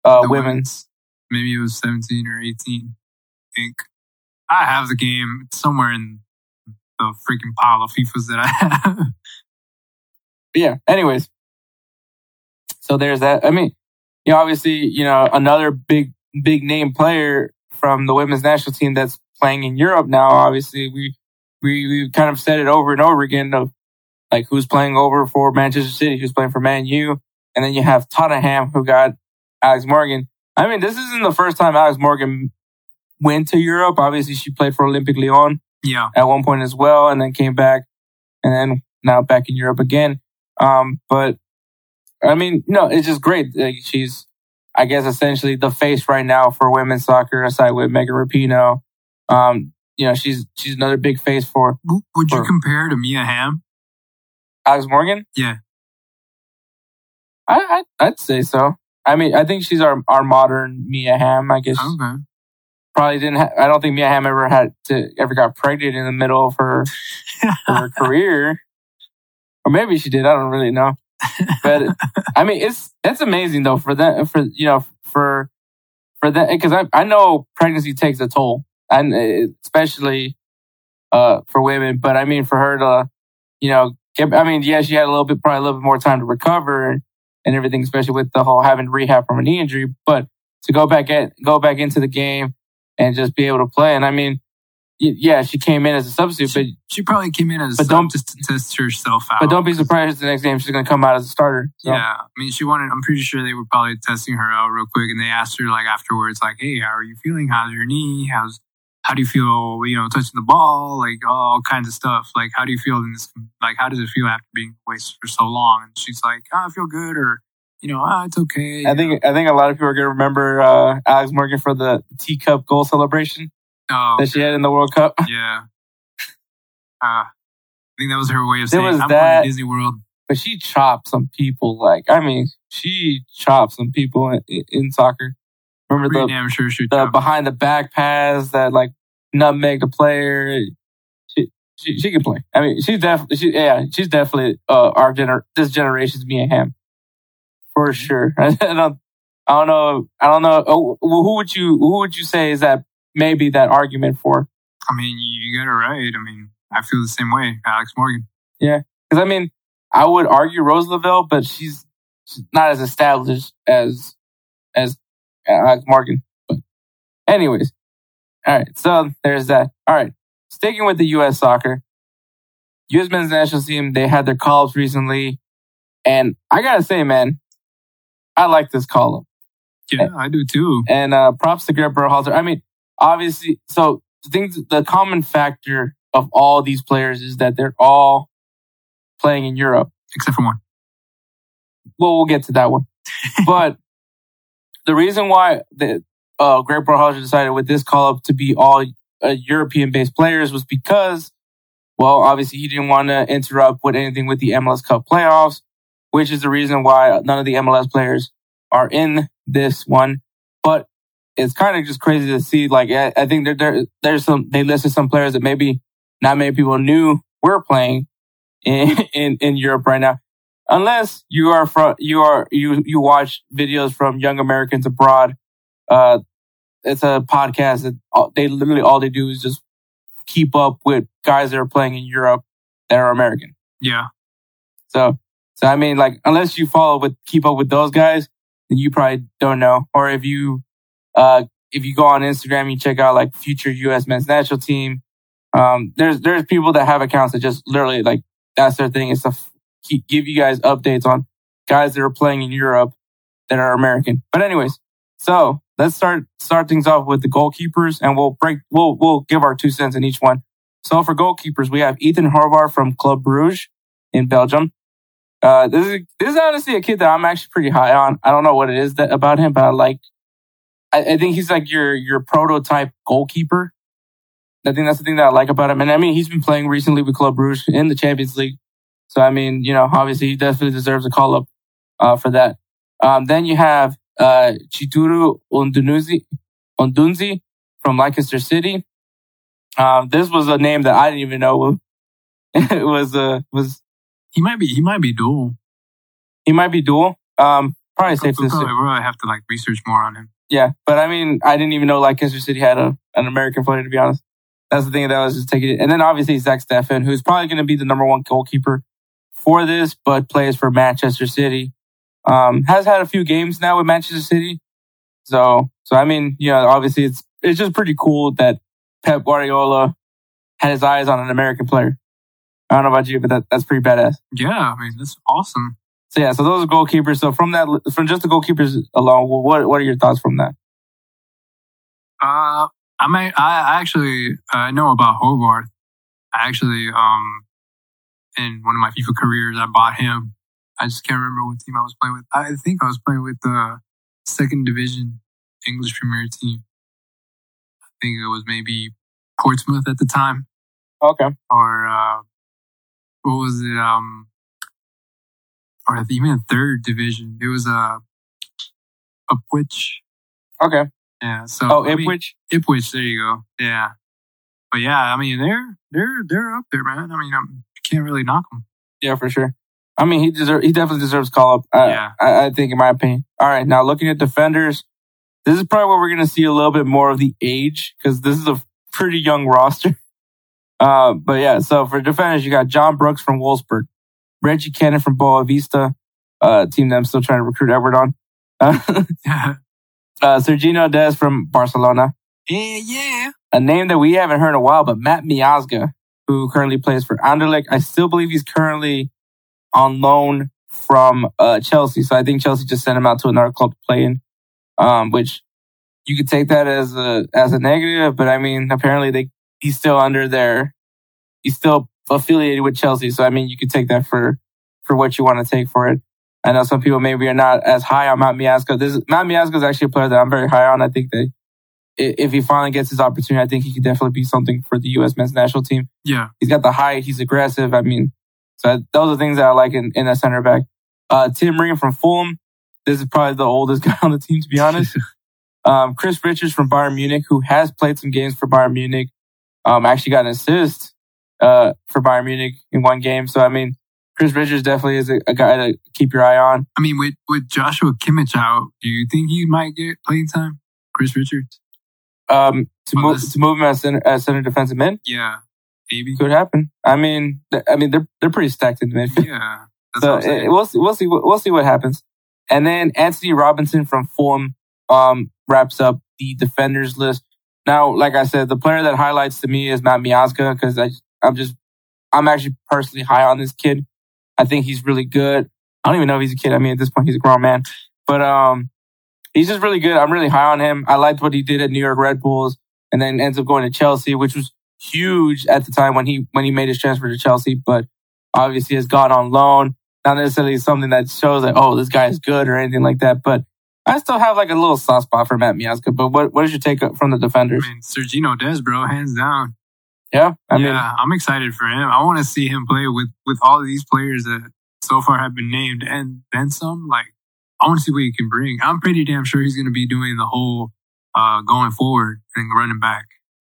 uh, The women's. Maybe it was 17 or 18. I think. I have the game somewhere in the freaking pile of FIFAs that I have. Yeah. Anyways, so there's that. I mean, you know, obviously, you know, another big, big name player from the women's national team that's playing in Europe now. Obviously, we we we kind of said it over and over again of like who's playing over for Manchester City, who's playing for Man U, and then you have Tottenham who got Alex Morgan. I mean, this isn't the first time Alex Morgan went to Europe. Obviously, she played for Olympique Lyon yeah. at one point as well, and then came back, and then now back in Europe again. Um, but I mean, no, it's just great. Like she's, I guess, essentially the face right now for women's soccer, aside with Megan Rapinoe. Um, you know, she's she's another big face for Would you Or- compare to Mia Hamm? Alex Morgan. Yeah. I, I I'd say so. I mean, I think she's our our modern Mia Hamm. I guess Okay. Probably didn't. Ha- I don't think Mia Hamm ever had to ever got pregnant in the middle of her her career, or maybe she did. I don't really know. But I mean, it's it's amazing though for that for you know for for that because I I know pregnancy takes a toll and uh, especially uh for women. But I mean, for her to you know get, I mean, yeah, she had a little bit probably a little bit more time to recover and, and everything, especially with the whole having rehab from a knee injury. But to go back at go back into the game and just be able to play, and I mean, yeah, she came in as a substitute, but She probably came in as But a don't- just to test herself out. but don't be surprised the next game she's going to come out as a starter. So. Yeah, I mean, she wanted. I'm pretty sure they were probably testing her out real quick, and they asked her like afterwards, like, "Hey, how are you feeling? How's your knee? How's how do you feel? You know, touching the ball, like all kinds of stuff. Like, how do you feel in this? Like, how does it feel after being away for so long?" And she's like, oh, "I feel good," or you know, "Ah, it's okay." I think I think a lot of people are going to remember uh, Alex Morgan for the teacup goal celebration oh, that she had in the World Cup. yeah. Uh, I think that was her way of saying, was "I'm that- going to Disney World." But she chopped some people. Like I mean, she chopped some people in, in soccer. Remember the damn sure she. the behind the back pass that like nutmeg the player. She she, she can play. I mean, she's definitely she yeah she's definitely uh, our gener this generation's Mia Hamm for mm-hmm. sure. I don't um, I don't know I don't know oh, well, who would you who would you say is that maybe that argument for? I mean, you got it right. I mean, I feel the same way. Alex Morgan. Yeah, because I mean, I would argue Rose Lavelle, but she's, she's not as established as as Alex Morgan. But anyways, all right. So there's that. All right. Sticking with the U.S. soccer, U.S. men's national team, they had their call ups recently, and I gotta say, man, I like this call up. Yeah, I do too. And uh, props to Greg Berhalter. I mean, obviously, so the things, the common factor of all these players is that they're all playing in Europe. Except for one. Well, we'll get to that one. but the reason why the uh, Greg Berhalter decided with this call up to be all uh, European based players was because, well, obviously he didn't want to interrupt with anything with the MLS Cup playoffs, which is the reason why none of the MLS players are in this one. But it's kind of just crazy to see. Like, I, I think there, there, there's some, they listed some players that maybe not many people knew were playing in, in, in Europe right now unless you are from you are you you watch videos from young Americans abroad. Uh, it's a podcast that all- they literally all they do is just keep up with guys that are playing in Europe that are American. Yeah. So, so I mean, like unless you follow with keep up with those guys, then you probably don't know. Or if you, uh, if you go on Instagram, you check out like future U.S. men's national team. Um, there's there's people that have accounts that just literally like that's their thing is to f- keep, give you guys updates on guys that are playing in Europe that are American. But anyways, so let's start start things off with the goalkeepers, and we'll break we'll we'll give our two cents in each one. So for goalkeepers, we have Ethan Horvath from Club Bruges in Belgium. Uh, this is this is honestly a kid that I'm actually pretty high on. I don't know what it is that about him, but I like. I, I think he's like your your prototype goalkeeper. I think that's the thing that I like about him. And I mean, he's been playing recently with Club Bruges in the Champions League. So I mean, you know, obviously he definitely deserves a call up uh, for that. Um, then you have uh, Chituru Ondunzi, Ondunzi from Leicester City. Um, this was a name that I didn't even know. it was uh, was He might be. He might be dual. he might be dual. Um, probably safe to say. probably, we'll probably have to like research more on him. Yeah, but I mean, I didn't even know Leicester City had a an American player. To be honest, that's the thing that I was just taking it. And then obviously Zach Steffen, who's probably going to be the number one goalkeeper for this, but plays for Manchester City. Um, has had a few games now with Manchester City. So, so I mean, you know, obviously it's it's just pretty cool that Pep Guardiola had his eyes on an American player. I don't know about you, but that, that's pretty badass. Yeah, I mean that's awesome. So yeah, so those are goalkeepers. So from that, from just the goalkeepers alone, what what are your thoughts from that? Uh, I may. I actually I know about Horvath. I actually um, in one of my FIFA careers, I bought him. I just can't remember what team I was playing with. I think I was playing with the second division English Premier team. I think it was maybe Portsmouth at the time, Okay. or uh, what was it? Um, or even third division. It was uh, Ipswich. Okay. Yeah. So Oh, I mean, Ipswich. Ipswich. There you go. Yeah. But yeah, I mean they're they're they're up there, man. I mean, I'm, can't really knock them. Yeah, for sure. I mean, he deserve he definitely deserves call up. Uh, Yeah. I, I think, in my opinion. All right, now looking at defenders, this is probably where we're going to see a little bit more of the age because this is a pretty young roster. Uh, but yeah, so for defenders, you got John Brooks from Wolfsburg, Reggie Cannon from Boavista, uh, team that I'm still trying to recruit Edward on. Uh, Sergino Dest from Barcelona, Yeah, Yeah. a name that we haven't heard in a while, but Matt Miazga, who currently plays for Anderlecht. I still believe he's currently on loan from uh, Chelsea. So I think Chelsea just sent him out to another club to play in, um, which you could take that as a as a negative. But I mean, apparently they he's still under there. he's still affiliated with Chelsea. So I mean, you could take that for for what you want to take for it. I know some people maybe are not as high on Matt Miazga. This is, Matt Miazga is actually a player that I'm very high on. I think that if he finally gets his opportunity, I think he could definitely be something for the U.S. men's national team. Yeah. He's got the height. He's aggressive. I mean, so those are things that I like in, in a center back. Uh, Tim Ream from Fulham. This is probably the oldest guy on the team, to be honest. um, Chris Richards from Bayern Munich, who has played some games for Bayern Munich. Um, actually got an assist, uh, for Bayern Munich in one game. So, I mean, Chris Richards definitely is a, a guy to keep your eye on. I mean, with with Joshua Kimmich out, do you think he might get playing time? Chris Richards. Um, to Oh, move, to move him as center, as center defensive mid Yeah. Maybe. could happen. I mean, th- I mean, they're, they're pretty stacked in the midfield. Yeah. So saying. eh, we'll see. We'll see. what- We'll see what happens. And then Anthony Robinson from Fulham um, wraps up the defenders list. Now, like I said, the player that highlights to me is Matt Miazga because I'm just, I'm actually personally high on this kid. I think he's really good. I don't even know if he's a kid. I mean, at this point, he's a grown man, but um, he's just really good. I'm really high on him. I liked what he did at New York Red Bulls, and then ends up going to Chelsea, which was huge at the time when he when he made his transfer to Chelsea. But obviously, has gone on loan not necessarily something that shows that oh this guy is good or anything like that. But I still have like a little soft spot for Matt Miazga. But what what is your take from the defenders? I mean, Sergino Dest, bro, hands down. Yeah, I yeah, mean, I'm excited for him. I want to see him play with with all of these players that so far have been named, and then some. Like, I want to see what he can bring. I'm pretty damn sure he's going to be doing the whole uh going forward and running back.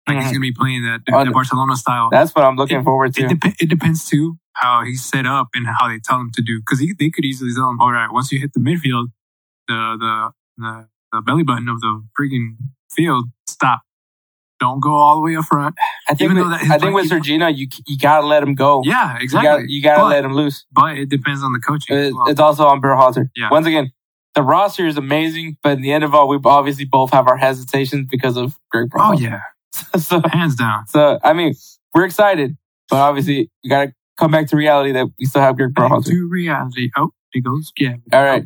Like he's Mhm. going to be playing that, Oh, Barcelona style. that's what I'm looking forward It, to. dep- it depends too how he's set up and how they tell him to do. Because they could easily tell him, all right, once you hit the midfield, the the the, the belly button of the freaking field, stop. Don't go all the way up front. I think even with, I think with Sergino, you you gotta let him go. Yeah, you exactly. got you gotta but, let him loose. but it depends on the coaching. It- well. It's also on Berhalter. Yeah. Once again, the roster is amazing, but in the end of all, we obviously both have our hesitations because of Greg oh yeah, so, hands down. so I mean, we're excited, but obviously we gotta come back to reality that we still have Greg Berhalter. to reality. Oh, it goes. Yeah. All right.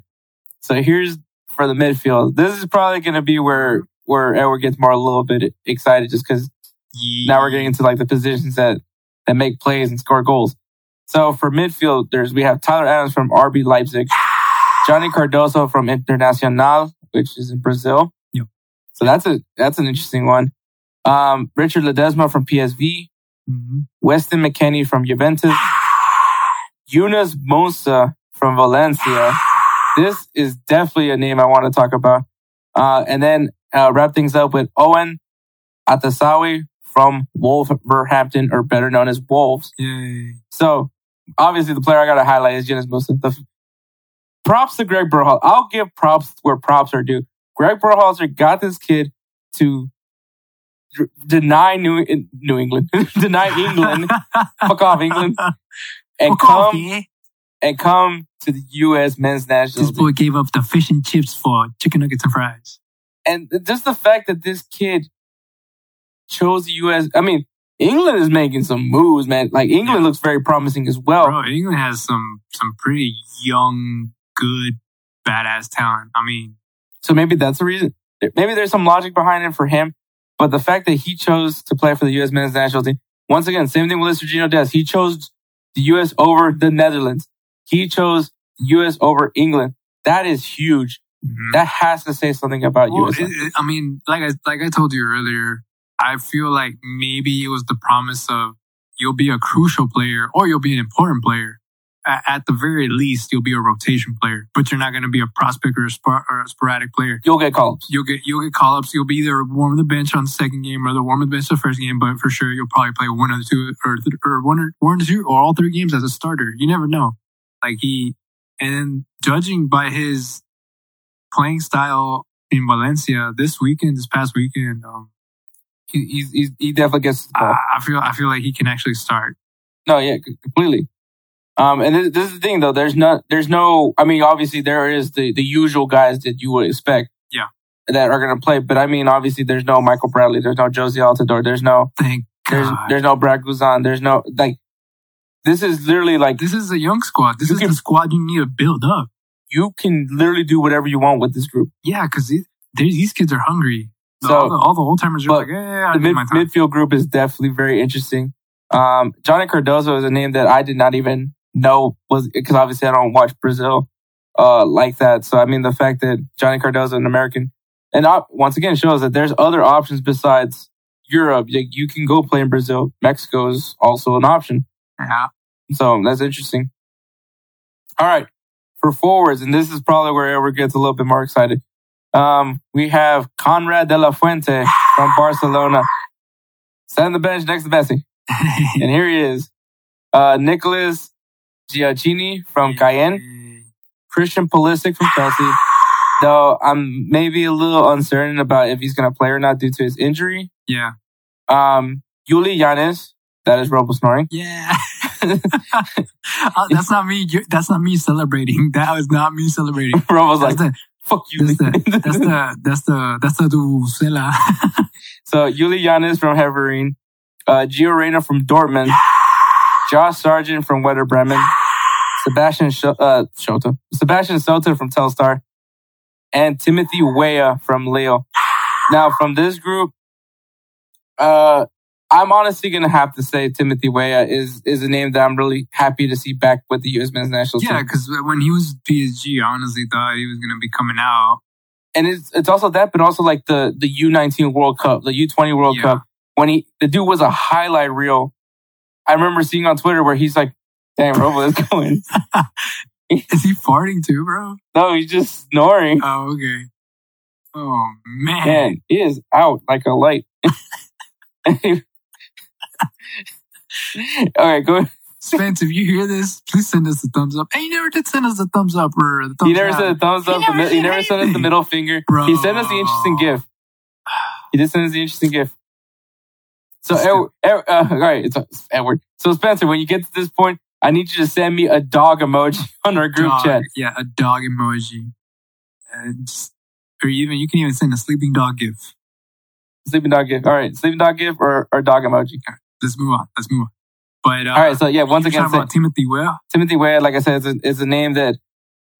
So here's for the midfield. This is probably going to be where where Edward gets more a little bit excited, just because now we're getting into like the positions that that make plays and score goals. So for midfielders, we have Tyler Adams from RB Leipzig, Johnny Cardoso from Internacional, which is in Brazil. Yep. So that's a that's an interesting one. Um, Richard Ledezma from PSV, hmm Weston McKennie from Juventus, Yunus Musah from Valencia. This is definitely a name I want to talk about. Uh, and then uh, wrap things up with Owen Otasowie from Wolverhampton, or better known as Wolves. Yay. So obviously, the player I got to highlight is Yunus Musah. The, props to Greg Berhalter. I'll give props where props are due. Greg Berhalter got this kid to d- deny New New England, deny England, fuck off England, and Fuck off, come yeah. And come to the U.S. men's national team. This boy gave up the fish and chips for chicken nuggets and fries. And just the fact that this kid chose the U.S. I mean, England is making some moves, man. Like England Yeah. looks very promising as well. Bro, England has some some pretty young, good, badass talent. I mean, So maybe that's the reason. Maybe there's some logic behind it for him. But the fact that he chose to play for the U.S. men's national team, once again, same thing with Sergino Dest. He chose the U.S. over the Netherlands. He chose U.S. over England. That is huge. Mm-hmm. That has to say something about Well, U.S. it- it- I mean, like I like I told you earlier, I feel like maybe it was the promise of you'll be a crucial player or you'll be an important player. a- at the very least, you'll be a rotation player, but you're not going to be a prospect or a, spor- or a sporadic player. You'll get call ups. You'll get you'll get call ups. You'll be either warm the bench on the second game or the warm the bench the first game, but for sure you'll probably play one or two or th- or one or one or two or all three games as a starter. You never know. Like he and then judging by his playing style in Valencia this weekend, this past weekend, um, He, he's, he definitely gets the ball. I, I feel I feel like he can actually start. No, yeah, completely. Um, and this, this is the thing though. There's no, there's no. I mean, obviously there is the the usual guys that you would expect. Yeah. That are going to play, but I mean, obviously there's no Michael Bradley, there's no Jozy Altidore, there's no, Thank there's God. there's no Brad Guzan, there's no like. This is literally like this is a young squad. This You is can- the squad you need to build up. you can literally do whatever you want with this group. Yeah, because these kids are hungry. So, So- all, the, all the old timers are like, yeah, the mid, midfield group is definitely very interesting. Um, Johnny Cardoso is a name that I did not even know was because obviously I don't watch Brazil uh, like that. So I mean, the fact that Johnny Cardoso, is an American, and uh, once again shows that there's other options besides Europe. Like, you can go play in Brazil. Mexico is also an option. yeah. So that's interesting. All right. For forwards, and this is probably where Edward gets a little bit more excited. Um, we have Konrad de la Fuente from Barcelona. Sat on the bench next to Messi. And here he is. Uh, Nicholas Gioacchini from Cayenne. Christian Pulisic from Chelsea. Though I'm maybe a little uncertain about if he's going to play or not due to his injury. Yeah. Um, Uly Llanez. That is Robo snoring. Yeah. Oh, that's not me. You- That's not me celebrating. That was not me celebrating. Robo's That's like, the fuck you. that's the that's the that's the that's the Dusela. So Uly Llanez from Heerenveen, uh, Gio Reyna from Dortmund, Josh Sargent from Werder Bremen, Sebastian Sh- uh, Shota, Sebastian Soto from Telstar, and Timothy Weah from Lille. Now, from this group, uh, I'm honestly gonna have to say Timothy Weah is is a name that I'm really happy to see back with the U.S. men's national yeah, team. because when he was PSG, I honestly thought he was gonna be coming out. And it's it's also that, but also like the the U19 World Cup, the U20 World Yeah. Cup. When he the dude was a highlight reel. I remember seeing on Twitter where he's like, "Damn, Robo is going." Is he farting too, bro? no, he's just snoring. Oh, okay. Oh man. Man, he is out like a light. okay, go. Spence, if you hear this, please send us a thumbs up. Hey, you never did send us a thumbs up or the thumbs He never said a thumbs up. the never he never sent us the middle finger. Bro. He sent us the interesting gift. He did send us the interesting gift. So, Edward, Edward, uh, all right, it's Edward. So, Spencer, when you get to this point, I need you to send me a dog emoji on our group dog, chat. Yeah, a dog emoji. And just- or even you can even send a sleeping dog gif. Sleeping dog gift. All right, sleeping dog gift or, or dog emoji. Let's move on. Let's move on. But uh, All right, so yeah, once again, say- Timothy Well. Timothy Weah, like I said, is a, is a name that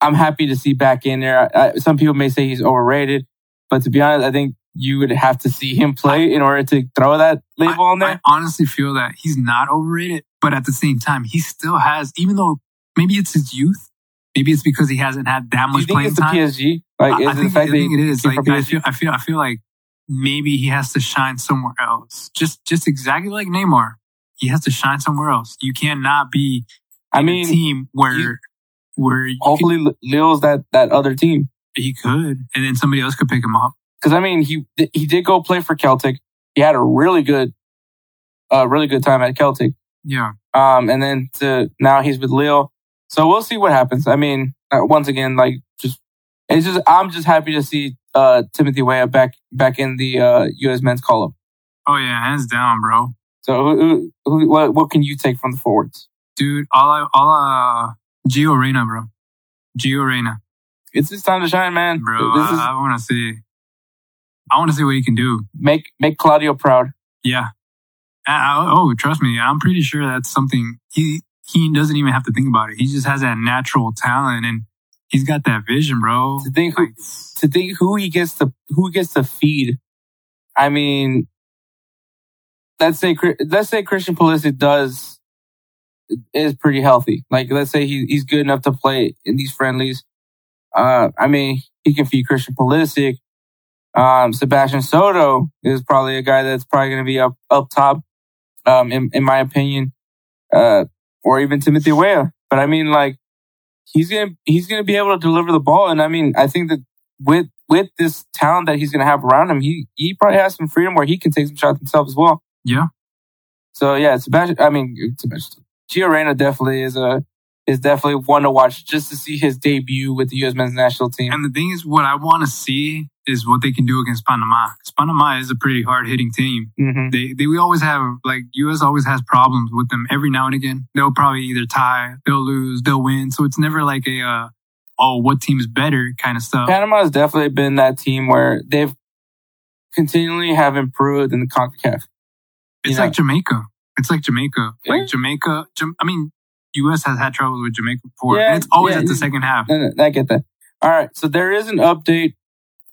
I'm happy to see back in there. I, some people may say he's overrated, but to be honest, I think you would have to see him play in order to throw that label I, on there. I honestly feel that he's not overrated, but at the same time, he still has, even though maybe it's his youth, maybe it's because he hasn't had that much you think playing time. PSG? Like, I, is I it the think, I think it is. Like, I feel, I feel, I feel like maybe he has to shine somewhere else. Just, just exactly like Neymar. He has to shine somewhere else. You cannot be I a mean, team where, you- where you hopefully Lille's that that other team. he could, and then somebody else could pick him up. Because I mean, he he did go play for Celtic. He had a really good, uh, really good time at Celtic. Yeah. Um, and then to now he's with Lille. So we'll see what happens. I mean, uh, once again, like just it's just I'm just happy to see uh Timothy Weah back back in the uh U.S. men's call up. Oh yeah, hands down, bro. So who, who, who what what can you take from the forwards? Dude, all I, all uh, Gio Reyna, bro. Gio Reyna, It's his time to shine, man. bro. This is I, I want to see, I want to see what he can do. make make Claudio proud. Yeah. I, I- oh, trust me, I'm pretty sure that's something he he doesn't even have to think about it. He just has that natural talent and he's got that vision, bro. To think who Like, to think who he gets to who he gets to feed. I mean, let's say let's say Christian Pulisic does is pretty healthy. Like let's say he, he's good enough to play in these friendlies. Uh, I mean, he can feed Christian Pulisic. Um, Sebastian Soto is probably a guy that's probably going to be up up top. Um, in, in my opinion, uh, or even Timothy Weah. But I mean, like, he's gonna he's gonna be able to deliver the ball, and I mean, I think that with with this talent that he's gonna have around him, he he probably has some freedom where he can take some shots himself as well. Yeah. So yeah, it's a Sebastian. I mean, Sebastian. Gio Reyna definitely is a is definitely one to watch just to see his debut with the U.S. men's national team. And the thing is, what I want to see is what they can do against Panama. Panama is a pretty hard hitting team. hmm They, they, we always have, like, U.S. always has problems with them every now and again. They'll probably either tie, they'll lose, they'll win. So it's never like a, uh, oh, what team is better kind of stuff. Panama has definitely been that team where they've continually have improved in the Concacaf. It's you know. like Jamaica. It's like Jamaica. Like Jamaica, Jam- I mean, U.S. has had trouble with Jamaica before. Yeah, and it's always yeah. at the second half. No, no, I get that. All right, so there is an update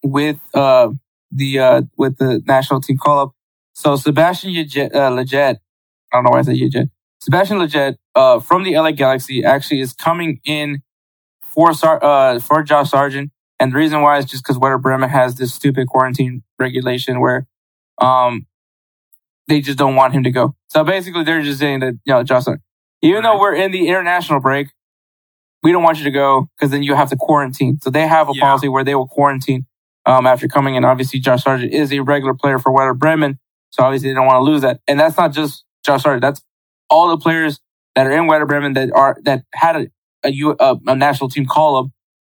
with uh the uh with the national team call up. So Sebastian Leggett, uh, Leggett, I don't know why I said Leggett. Sebastian Leggett, uh, from the LA Galaxy, actually is coming in for Sar- uh for Josh Sargent, and the reason why is just because Werder Bremen has this stupid quarantine regulation where, um, they just don't want him to go. So basically, they're just saying that you know Josh Sargent, even though we're in the international break, we don't want you to go because then you have to quarantine. So they have a Yeah. policy where they will quarantine um, after coming in. Obviously, Josh Sargent is a regular player for Werder Bremen, so obviously they don't want to lose that. And that's not just Josh Sargent; that's all the players that are in Werder Bremen that are that had a a, U, a, a national team call up,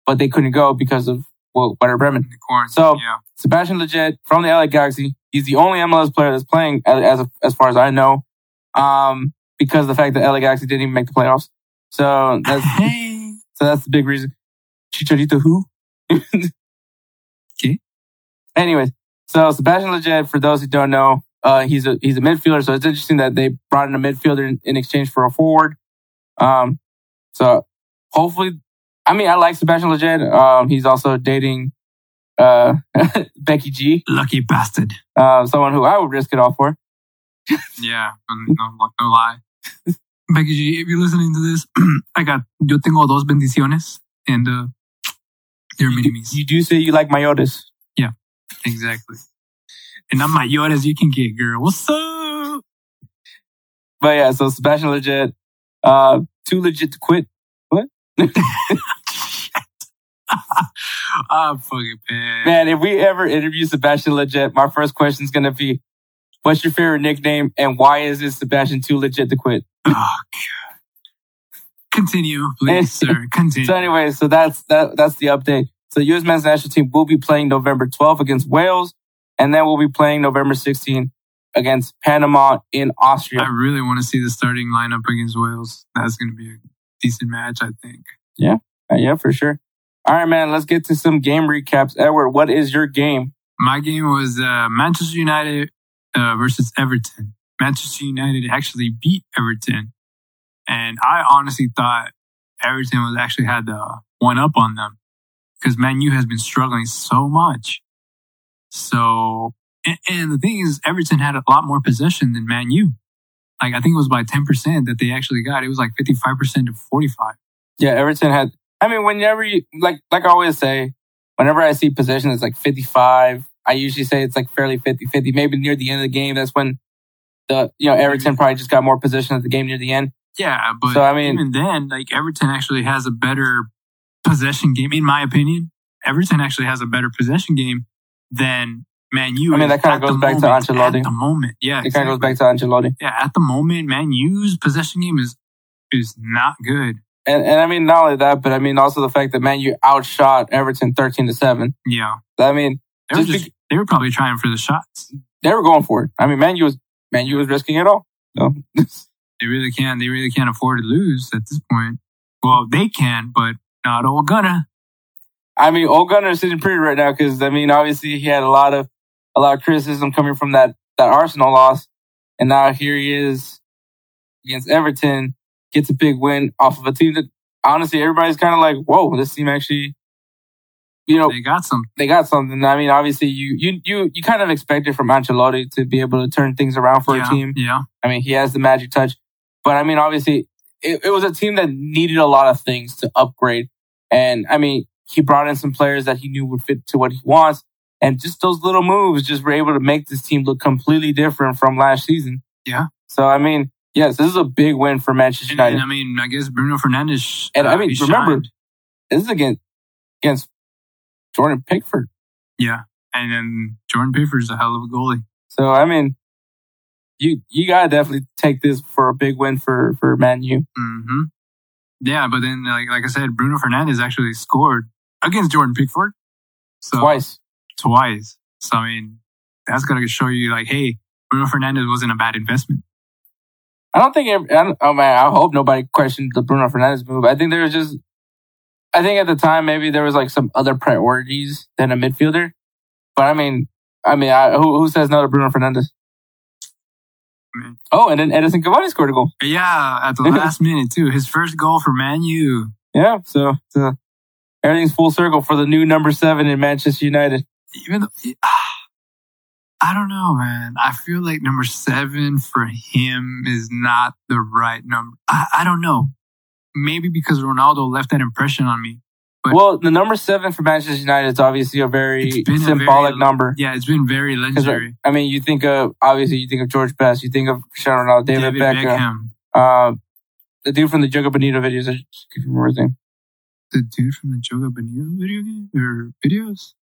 but they couldn't go because of well, Werder Bremen. So- yeah. Sebastian Lletget from the LA Galaxy. He's the only MLS player that's playing as as, as far as I know, um, because of the fact that LA Galaxy didn't even make the playoffs. So that's so that's the big reason. Chicharito who? Okay. Anyways, so Sebastian Lletget, for those who don't know, uh, he's a he's a midfielder. So it's interesting that they brought in a midfielder in, in exchange for a forward. Um, so hopefully, I mean, I like Sebastian Lletget. Um, he's also dating uh Becky G, Lucky bastard. uh, someone who I would risk it all for. Yeah, no, no lie. Becky G, if you're listening to this, I got, yo tengo dos bendiciones and, uh, they're mini me's. You do say you like mayores. Yeah, exactly. And I'm mayores you can get, girl. What's up? But yeah, so Sebastian Legit, uh, too legit to quit. What? I'm fucking pissed. Man, if we ever interview Sebastian Legit, my first question is going to be, what's your favorite nickname and why is this Sebastian too legit to quit? Oh, God. Continue, please, sir. Continue. So anyway, so that's, that, that's the update. So U.S. men's national team will be playing November 12th against Wales, and then we'll be playing November 16th against Panama in Austria. I really want to see the starting lineup against Wales. That's going to be a decent match, I think. Uh, yeah, for sure. All right, man, let's get to some game recaps. Edward, what is your game? My game was uh, Manchester United uh, versus Everton. Manchester United actually beat Everton. And I honestly thought Everton was actually had the one up on them because Man U has been struggling so much. So, and, and the thing is, Everton had a lot more possession than Man U. Like, I think it was by 10% that they actually got. It was like 55% to 45. Yeah, Everton had. I mean, whenever you like, like I always say, whenever I see possession it's like 55, I usually say it's like fairly 50-50. Maybe near the end of the game, that's when the you know Everton probably just got more possession at the game near the end. Yeah, but So, I mean- even then, like Everton actually has a better possession game, in my opinion. Everton actually has a better possession game than Man U. I mean, that kinda goes back to moment. Ancelotti. At the moment, yeah, It kind of goes back to Ancelotti, Yeah, at the moment, Man U's possession game is is not good. and and I mean not only that, but I mean also the fact that Man U outshot Everton thirteen to seven. Yeah, I mean, they were Just just they were probably trying for the shots. they were going for it. I mean, Manu was Manu was risking it all. So They really can't. They really can't afford to lose at this point. Well, they can, but not all gonna. I mean, Gunnar is sitting pretty right now because I mean, obviously he had a lot of a lot of criticism coming from that that Arsenal loss, and now here he is against Everton, gets a big win off of a team that honestly everybody's kind of like, whoa, this team actually, you know, They got some. they got something. I mean, obviously you you you you kind of expected from Ancelotti to be able to turn things around for yeah, a team. Yeah, I mean, he has the magic touch, but I mean, obviously, it, it was a team that needed a lot of things to upgrade. And I mean, he brought in some players that he knew would fit to what he wants. And just those little moves just were able to make this team look completely different from last season. Yeah. So, I mean, yes, this is a big win for Manchester United. and I mean, I guess Bruno Fernandes. And I uh, mean, remember- shined. This is against against Jordan Pickford. yeah, and then Jordan Pickford's a hell of a goalie. So I mean, you you gotta definitely take this for a big win for for Man U. hmm Yeah, but then like like I said, Bruno Fernandes actually scored against Jordan Pickford. So twice. twice. So I mean, that's gonna show you like, hey, Bruno Fernandes wasn't a bad investment. I don't think. I don't, oh man, I hope nobody questioned the Bruno Fernandes move. I think there was just. I think at the time maybe there was like some other priorities than a midfielder, but I mean, I mean, I, who who says no to Bruno Fernandes? I mm. Oh, and then Edinson Cavani scored a goal. yeah, at the last minute too. His first goal for Man U. Yeah, so, so everything's full circle for the new number seven in Manchester United. Even though, I don't know, man. I feel like number seven for him is not the right number. I, I don't know. Maybe because Ronaldo left that impression on me. But- Well, the number seven for Manchester United is obviously a very It's a symbolic very- number. Yeah, it's been very uh, legendary. I mean, you think of obviously you think of George Best, you think of Cristiano Ronaldo, David, Beckham, uh, the dude from the Joga Bonito videos. I just can't remember his name. The dude from the Joga Bonito video game or videos?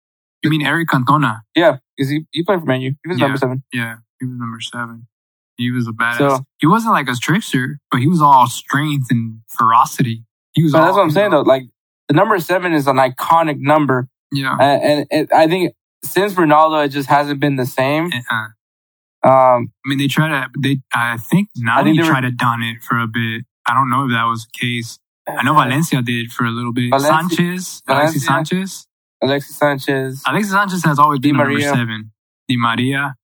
You mean Eric Cantona? Yeah, because he, he played for Man U. He was Yeah. number seven. Yeah, he was number seven. He was a badass. So- he wasn't like a trickster, but he was all strength and ferocity. He was. But all, that's what I'm saying though. Like the number seven is an iconic number, Yeah. and, and it, I think since Ronaldo, it just hasn't been the same. Uh-uh. Um, I mean, they try to. They, I think now they were- try to done it for a bit. I don't know if that was the case. I know Valencia did for a little bit. Valencia- Sanchez, Alexis Valencia. Sanchez. Alexis Sanchez. Alexis Sanchez has always Di been number seven. Di Maria.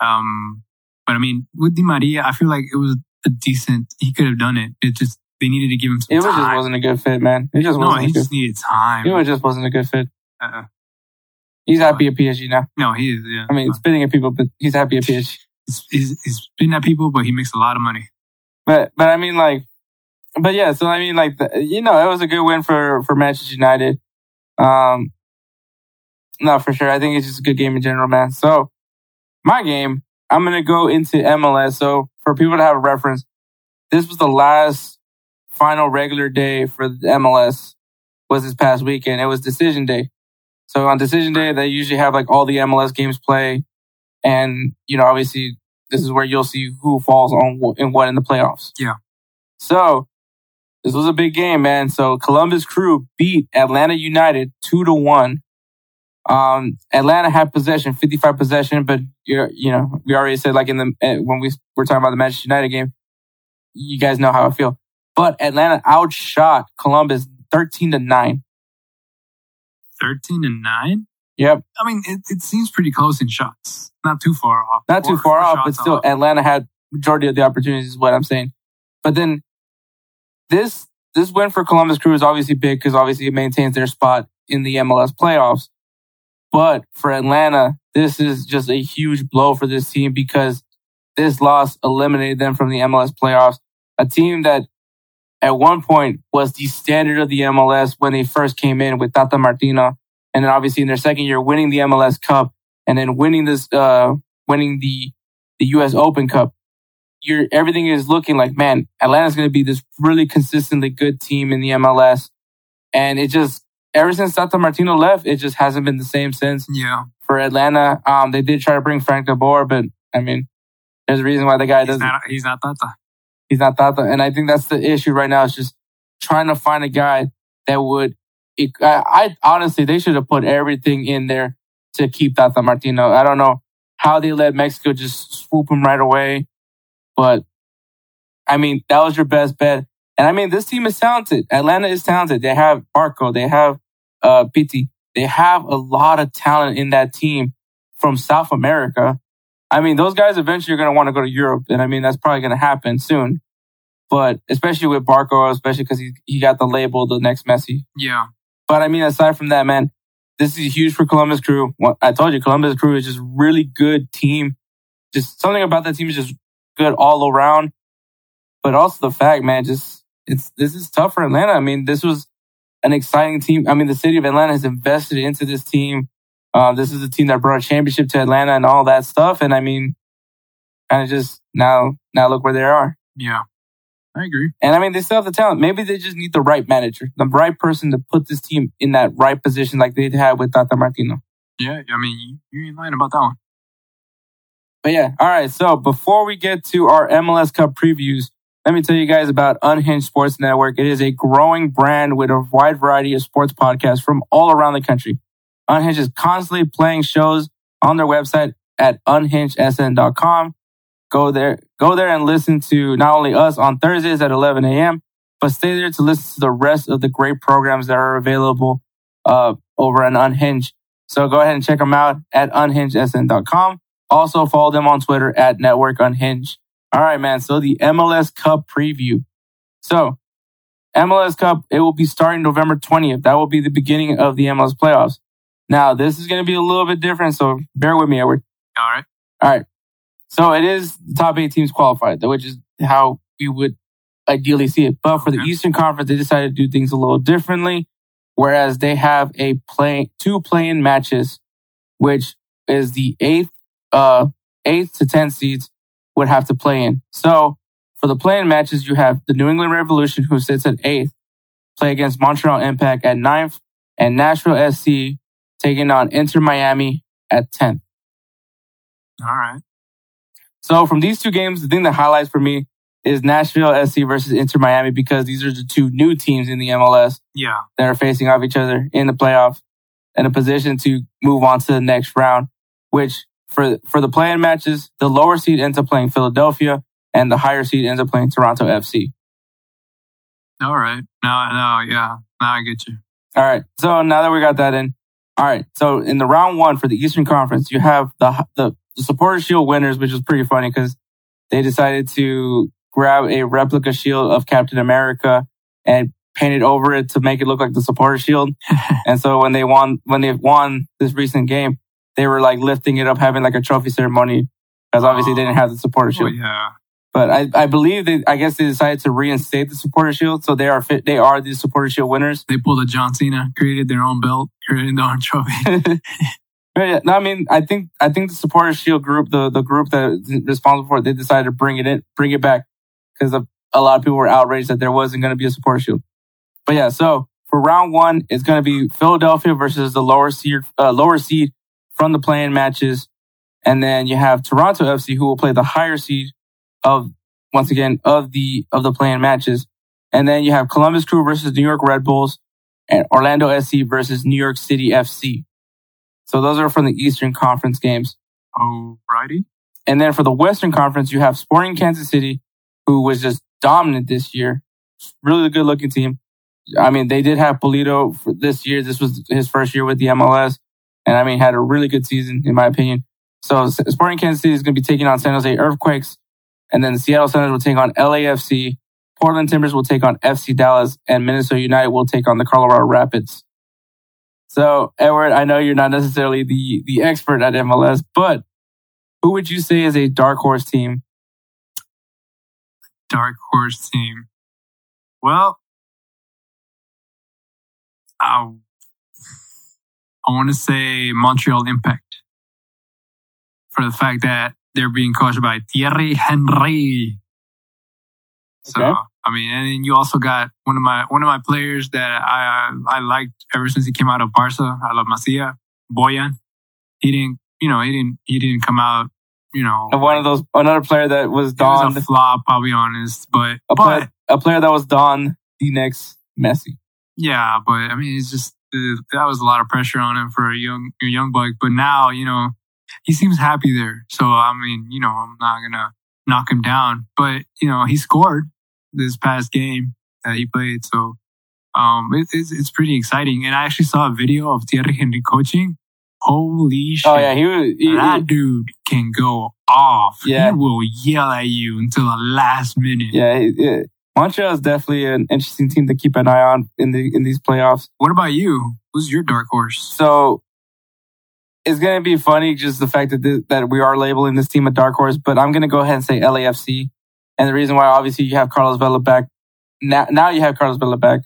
Um, but I mean, with Di Maria, I feel like it was a decent. He could have done it. It just they needed to give him some It was just wasn't a good fit, man. It just no, wasn't. he a good, just needed time. it just wasn't a good fit. uh, He's happy at PSG now. no, he is. Yeah, I mean, spitting at people, but he's happy at PSG. he's, he's, he's been at people, but he makes a lot of money. But but I mean, like, but yeah. So I mean, like, the, you know, it was a good win for for Manchester United. Um, no, for sure. I think it's just a good game in general, man. So my game, I'm gonna go into MLS. So for people to have a reference, this was the last final regular day for the MLS. Was this past weekend? It was decision day. So on decision day, they usually have like all the MLS games play, and you know, obviously, this is where you'll see who falls on what and what in the playoffs. Yeah. So this was a big game, man. So Columbus Crew beat Atlanta United two to one. Um, Atlanta had possession, 55 possession, but you're, you know, we already said like in the, eh, when we were talking about the Manchester United game, you guys know how I feel. But Atlanta outshot Columbus 13 to 9. Thirteen and nine. Yep. I mean, it, it seems pretty close in shots. Not too far off. Not too far off, but still off. Atlanta had majority of the opportunities is what I'm saying. But then this, this win for Columbus Crew is obviously big because obviously it maintains their spot in the MLS playoffs. But for Atlanta, this is just a huge blow for this team because this loss eliminated them from the MLS playoffs. A team that at one point was the standard of the MLS when they first came in with Tata Martino. And then obviously in their second year, winning the MLS Cup and then winning this, uh, winning the, the US Open Cup. You're, everything is looking like, man, Atlanta's going to be this really consistently good team in the MLS. And it just, ever since Tata Martino left, it just hasn't been the same since yeah, for Atlanta. Um, they did try to bring Frank De Boer, but I mean, there's a reason why the guy he's doesn't not. He's not Tata. he's not Tata. And I think that's the issue right now. It's just trying to find a guy that would. It, I, I honestly, they should have put everything in there to keep Tata Martino. I don't know how they let Mexico just swoop him right away, but I mean that was your best bet. And I mean this team is talented. Atlanta is talented. They have Barco. They have uh Pity. They have a lot of talent in that team from South America. I mean, those guys eventually are going to want to go to Europe. And I mean, that's probably going to happen soon. But especially with Barco, especially because he, he got the label, the next Messi. Yeah, But I mean, aside from that, man, this is huge for Columbus Crew. I told you, Columbus Crew is just really good team. Just something about that team is just good all around. But also the fact, man, just it's this is tough for Atlanta. I mean, this was an exciting team. I mean, the city of Atlanta has invested into this team. Uh, this is a team that brought a championship to Atlanta and all that stuff. And I mean, kind of just now, now look where they are. Yeah, I agree. And I mean, they still have the talent. Maybe they just need the right manager, the right person to put this team in that right position, like they had with Tata Martino. Yeah, I mean, you, you ain't lying about that one. But yeah, all right. So before we get to our MLS Cup previews, let me tell you guys about Unhinged Sports Network. It is a growing brand with a wide variety of sports podcasts from all around the country. Unhinged is constantly playing shows on their website at unhingedsn.com. Go there, go there and listen to not only us on Thursdays at 11 a.m., but stay there to listen to the rest of the great programs that are available uh, over on Unhinged. So go ahead and check them out at unhingedsn.com. Also follow them on Twitter at Network Unhinged. All right, man. So the MLS Cup preview. So MLS Cup, it will be starting November 20th. That will be the beginning of the MLS playoffs. Now, this is going to be a little bit different. So bear with me, Edward. All right. All right. So it is the top eight teams qualified, which is how we would ideally see it. But for the. Eastern Conference, they decided to do things a little differently. Whereas they have a play, two play-in matches, which is the eighth, uh, eighth to 10 seeds would have to play in. So for the play-in matches, you have the New England Revolution, who sits at eighth, play against Montreal Impact at ninth, and Nashville SC taking on Inter Miami at 10th. All right. So from these two games, the thing that highlights for me is Nashville SC versus Inter Miami because these are the two new teams in the MLS Yeah. that are facing off each other in the playoffs in a position to move on to the next round, which for, for the play-in matches, the lower seed ends up playing Philadelphia and the higher seed ends up playing Toronto FC. All right. Now, now, yeah. Now I get you. All right. So now that we got that in, all right. So in the round one for the Eastern Conference, you have the the, the Supporter Shield winners, which is pretty funny because they decided to grab a replica shield of Captain America and paint it over it to make it look like the Supporter Shield. and so when they won, when they won this recent game, they were like lifting it up, having like a trophy ceremony because obviously they didn't have the Supporter Oh, Shield. yeah. But I, I believe they, I guess they decided to reinstate the Supporter Shield, so they are fit. They are the Supporter Shield winners. They pulled a John Cena, created their own belt, created their own trophy. But yeah, no, I mean, I think I think the supporter shield group, the the group that is responsible for it, they decided to bring it in, bring it back because a lot of people were outraged that there wasn't going to be a supporter shield. But yeah, so for round one, it's going to be Philadelphia versus the lower seed, uh, lower seed from the playing matches, and then you have Toronto FC who will play the higher seed of once again of the of the playing matches, and then you have Columbus Crew versus New York Red Bulls, and Orlando SC versus New York City FC. So those are from the Eastern Conference games. Alrighty. And then for the Western Conference, you have Sporting Kansas City, who was just dominant this year. Really good looking team. I mean, they did have Pulido for this year. This was his first year with the MLS. And I mean, had a really good season, in my opinion. So Sporting Kansas City is going to be taking on San Jose Earthquakes. And then the Seattle Sounders will take on LAFC. Portland Timbers will take on FC Dallas. And Minnesota United will take on the Colorado Rapids. So, Edward, I know you're not necessarily the, the expert at MLS, but who would you say is a dark horse team? Dark horse team. Well, I, I want to say Montreal Impact for the fact that they're being coached by Thierry Henry. So, Okay. I mean, and then you also got one of my one of my players that I I liked ever since he came out of Barca. I love Masia Bojan. He didn't, you know, he didn't he didn't come out, you know, One of those, another player that was was a flop. I'll be honest, but a but player, a player that was donned the next Messi. Yeah, but I mean, it's just that was a lot of pressure on him for a young a young buck. But now, you know, he seems happy there. So I mean, you know, I'm not gonna knock him down. But you know, he scored this past game that he played. So um, it, it's it's pretty exciting. And I actually saw a video of Thierry Henry coaching. Holy shit! Oh yeah, he was. He, that dude can go off. Yeah. he will yell at you until the last minute. yeah, he, yeah. Montreal is definitely an interesting team to keep an eye on in the in these playoffs. What about you? Who's your dark horse? So it's gonna be funny just the fact that this, that we are labeling this team a dark horse, but I'm gonna go ahead and say LAFC. And the reason why, obviously, you have Carlos Vela back now. Now you have Carlos Vela back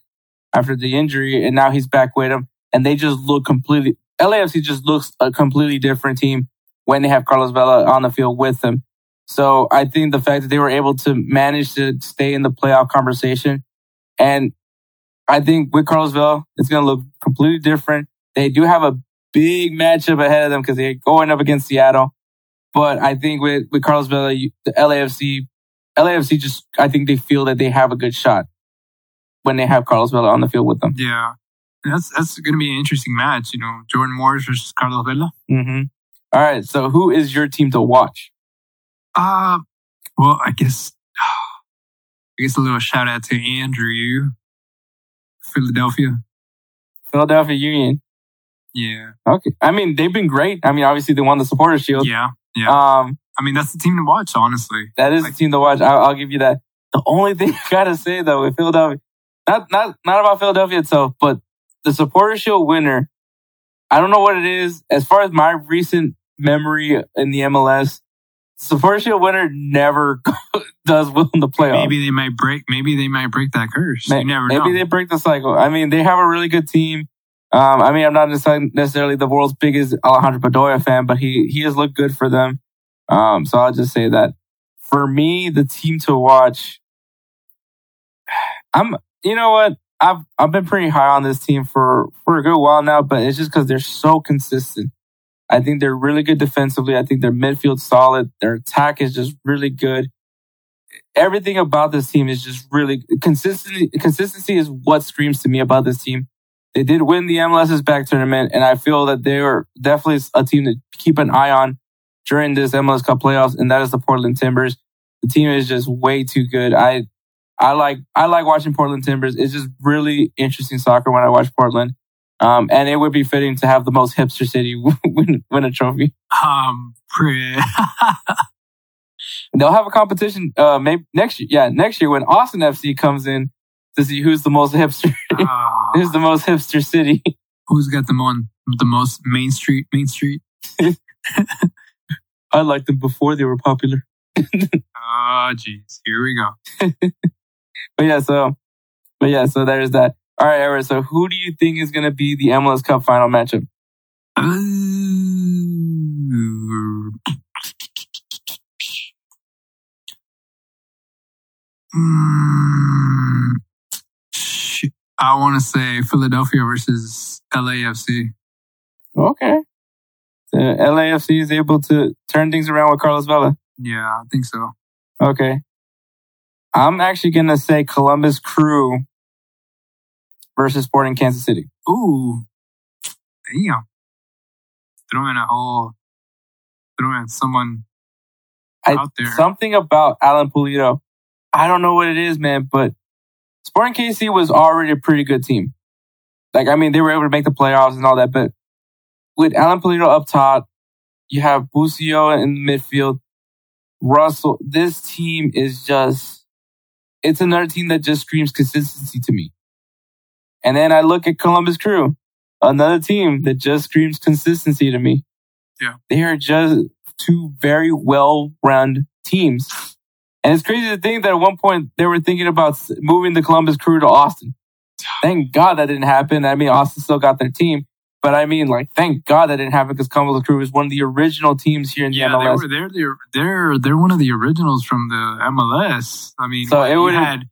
after the injury, and now he's back with him, and they just look completely. LAFC just looks a completely different team when they have Carlos Vela on the field with them. So I think the fact that they were able to manage to stay in the playoff conversation, and I think with Carlos Vela, it's going to look completely different. They do have a big matchup ahead of them because they're going up against Seattle. But I think with, with Carlos Vela, you, the LAFC, LAFC just, I think they feel that they have a good shot when they have Carlos Vela on the field with them. Yeah. That's that's going to be an interesting match, you know, Jordan Morris versus Carlos Vela. Mm-hmm. All right. So who is your team to watch? Uh, well, I guess, I guess a little shout out to Andrew, Philadelphia. Philadelphia Union. Yeah. Okay. I mean, they've been great. I mean, obviously they won the Supporter Shield. Yeah. Yeah. Um, I mean, that's the team to watch, honestly. that is Like- the team to watch. I'll, I'll give you that. The only thing I gotta say though with Philadelphia, not not not about Philadelphia itself, but the Supporter Shield winner. I don't know what it is. As far as my recent memory in the MLS, Shield winner never does well in the playoffs. Maybe they might break. Maybe they might break that curse. May- you never maybe know. Maybe they break the cycle. I mean, they have a really good team. Um, I mean, I'm not necessarily- necessarily the world's biggest Alejandro Bedoya fan, but he he has looked good for them. Um, so I'll just say that for me, the team to watch. I'm, you know what? I've I've been pretty high on this team for for a good while now, but it's just because they're so consistent. I think they're really good defensively. I think their midfield solid. Their attack is just really good everything about this team is just really consistency. Consistency is what screams to me about this team. They did win the MLS is Back tournament, and I feel that they are definitely a team to keep an eye on during this MLS Cup playoffs, and that is the Portland Timbers. The team is just way too good. I, I like, I like watching Portland Timbers. It's just really interesting soccer when I watch Portland. Um, and it would be fitting to have the most hipster city win, win a trophy. um, pre- They'll have a competition, uh, maybe next year. Yeah, next year when Austin FC comes in to see who's the most hipster, Ah, who's the most hipster city. who's got them on the most main street? Main street. I liked them before they were popular. Oh, jeez. Here we go. But yeah, so, but yeah, so there's that. All right, Eric. So who do you think is going to be the MLS Cup final matchup? Mm. I want to say Philadelphia versus LAFC. Okay. The LAFC is able to turn things around with Carlos Vela. Yeah, I think so. Okay. I'm actually going to say Columbus Crew versus Sporting Kansas City. Ooh, damn. Throwing a whole, throwing someone I, out there. something about Alan Pulido. I don't know what it is, man, but Sporting KC was already a pretty good team. Like, I mean, they were able to make the playoffs and all that, but with Alan Pulido up top, you have Busio in the midfield, Russell. This team is just, it's another team that just screams consistency to me. And then I look at Columbus Crew, another team that just screams consistency to me. Yeah. They are just two very well run teams. And it's crazy to think that at one point they were thinking about moving the Columbus Crew to Austin. Thank God that didn't happen. I mean, Austin still got their team. But I mean, like, thank God that didn't happen because Columbus Crew is one of the original teams here in the yeah, they MLS. were they're they're they're they're one of the originals from the MLS. I mean, So it you would've- had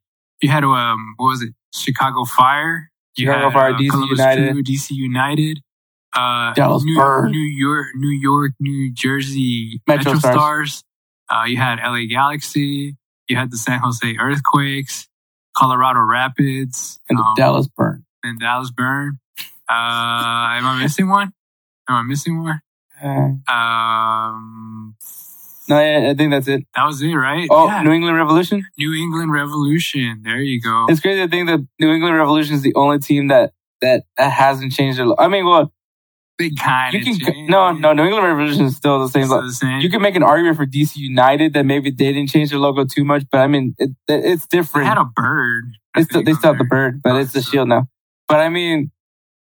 you had um what was it? Chicago Fire. You had, Fire, uh, DC Columbus United. Crew, DC United. Uh, Dallas New, Burn. New York, New York, New Jersey Metro Metro, Stars. Stars. Uh, you had LA Galaxy. You had the San Jose Earthquakes, Colorado Rapids, and um, Dallas Burn. and Dallas Burn. Uh, am I missing one? Am I missing one? Uh, Um, no, yeah, I think that's it. that was it, right? Oh, Yeah. New England Revolution. New England Revolution. There you go. It's crazy to think that New England Revolution is the only team that that, that hasn't changed their. Lo- I mean, well, Big kind you of can change. no, no. New England Revolution is still the same. Still the same. You can make an argument for DC United that maybe they didn't change their logo too much, but I mean, it, it, it's They different. had a bird. They still, they still have the bird, but Oh, it's the so- shield now. But I mean,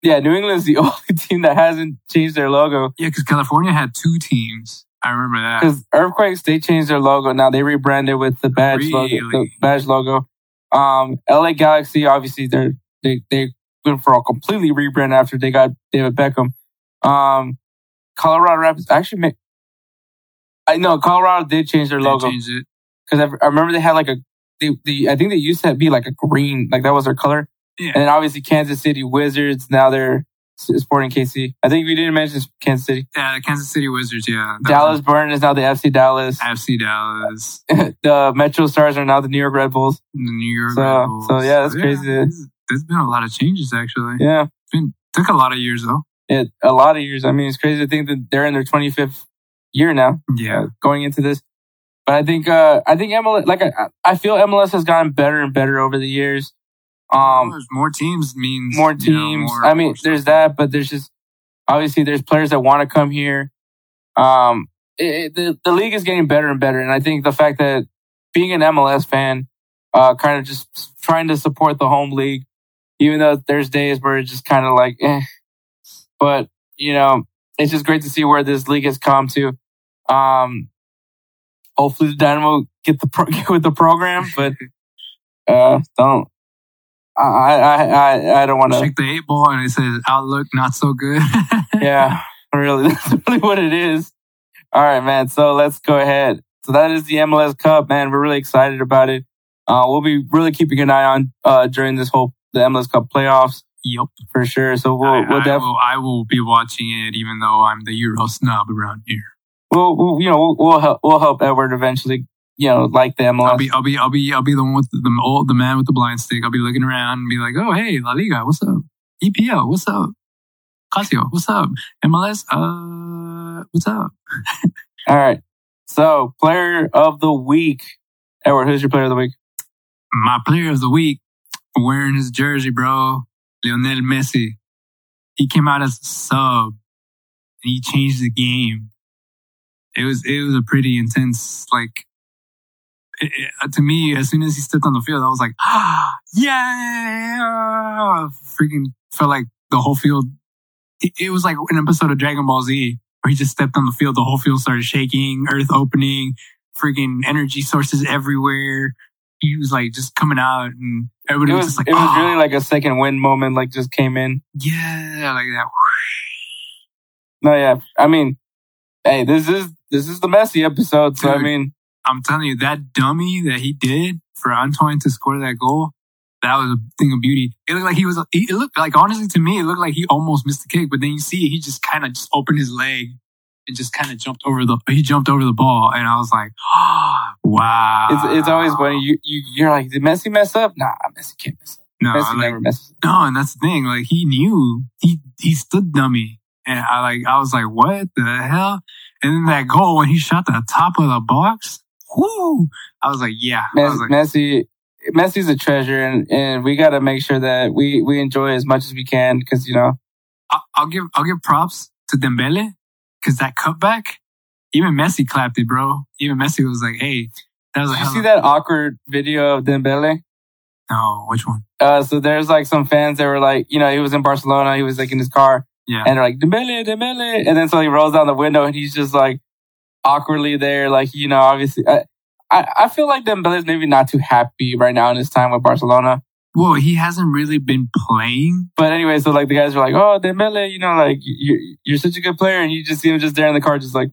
yeah, New England is the only team that hasn't changed their logo. Yeah, because California had two teams. I remember that. Because Earthquakes, they changed their logo. Now they rebranded with the badge logo. The badge logo. Um, LA Galaxy, obviously, they're they they went for a completely rebrand after they got David Beckham. Um, Colorado Rapids actually make. I know Colorado did change their They logo changed it. because I, I remember they had like a they, they I think they used to be like a green like that was their color. Yeah. And then obviously Kansas City Wizards now they're Sporting KC. I think we didn't mention Kansas City. Yeah, the Kansas City Wizards. Yeah, Dallas Burn is now the FC Dallas. FC Dallas, the Metro Stars are now the New York Red Bulls. the New York. So- Red Bulls. so, yeah, that's crazy. there's- There's been a lot of changes actually. Yeah. Been took a lot of years though. It, a lot of years. I mean, it's crazy to think that they're in their 25th year now. Yeah, uh, going into this. But I think uh I think MLS like I I feel MLS has gotten better and better over the years. Um There's more teams means more you know, teams. more- I mean there's that, but there's just obviously there's players that want to come here. Um it, it- the the league is getting better and better and I think the fact that being an MLS fan uh kind of just trying to support the home league even though there's days where it's just kind of like eh. But, you know, it's just great to see where this league has come to. Um, hopefully the Dynamo get the pro- get with the program, but uh, don't. I I I I don't want to. Check the eight ball and it says outlook not so good. Yeah, really, that's really what it is. All right, man. So let's go ahead. So that is the MLS Cup, man. We're really excited about it. Uh, we'll be really keeping an eye on uh during this whole the MLS Cup playoffs yep. for sure. So we'll I, we'll I definitely. will, I will be watching it even though I'm the Euro snob around here. We'll, we'll, you know, we'll, we'll help, we'll help Edward eventually, you know, like the MLS. I'll be, I'll be, I'll be, I'll be the one with the, the old, the man with the blind stick. I'll be looking around and be like, oh, hey, La Liga, what's up? EPL, what's up? Calcio, what's up? MLS, uh, what's up? All right. So, player of the week. Edward, who's your player of the week? My player of the week, wearing his jersey, bro, Lionel Messi. He came out as a sub and he changed the game. It was, it was a pretty intense, like, it, it- to me, as soon as he stepped on the field, I was like, ah, yeah, freaking felt like the whole field. It, it was like an episode of Dragon Ball Z where he just stepped on the field. The whole field started shaking, earth opening, freaking energy sources everywhere. He was like just coming out and everybody was, was, just like, it was "Ah." really like a second wind moment, like just came in. yeah, like that. No, yeah. I mean, hey, this is, this is the Messi episode. So, I mean, I'm telling you, that dummy that he did for Antoine to score that goal, that was a thing of beauty. It looked like he was, it looked like, honestly, to me, it looked like he almost missed the kick, but then you see he just kind of just opened his leg and just kind of jumped over the, he jumped over the ball. And I was like, wow. it's, it's always funny. you, you, you're like, did Messi mess up? Nah, Messi can't mess up. no, Messi like, never messes up. no, and that's the thing. Like he knew he, he stood dummy. And I like, I was like, what the hell? And then that goal when he shot the top of the box, whoo, I was like, yeah. I Messi, like, Messi, Messi's a treasure and, and we got to make sure that we, we enjoy as much as we can. Cause, you know, I'll, I'll give I'll give props to Dembele because that cutback, even Messi clapped it, bro. Even Messi was like, "Hey, that was a did you see that awkward video of Dembele? No, which one? Uh, so there's like some fans that were like, you know, he was in Barcelona, he was like in his car, Yeah, and they're like, Dembele, Dembele. And then so he rolls down the window and he's just like awkwardly there, like, you know, obviously. I, I, I feel like Dembele is maybe not too happy right now in his time with Barcelona. well, he hasn't really been playing. But anyway, so like the guys were like, oh, Dembele, you know, like, you're, you're such a good player. And you just see him just there in the car, just like,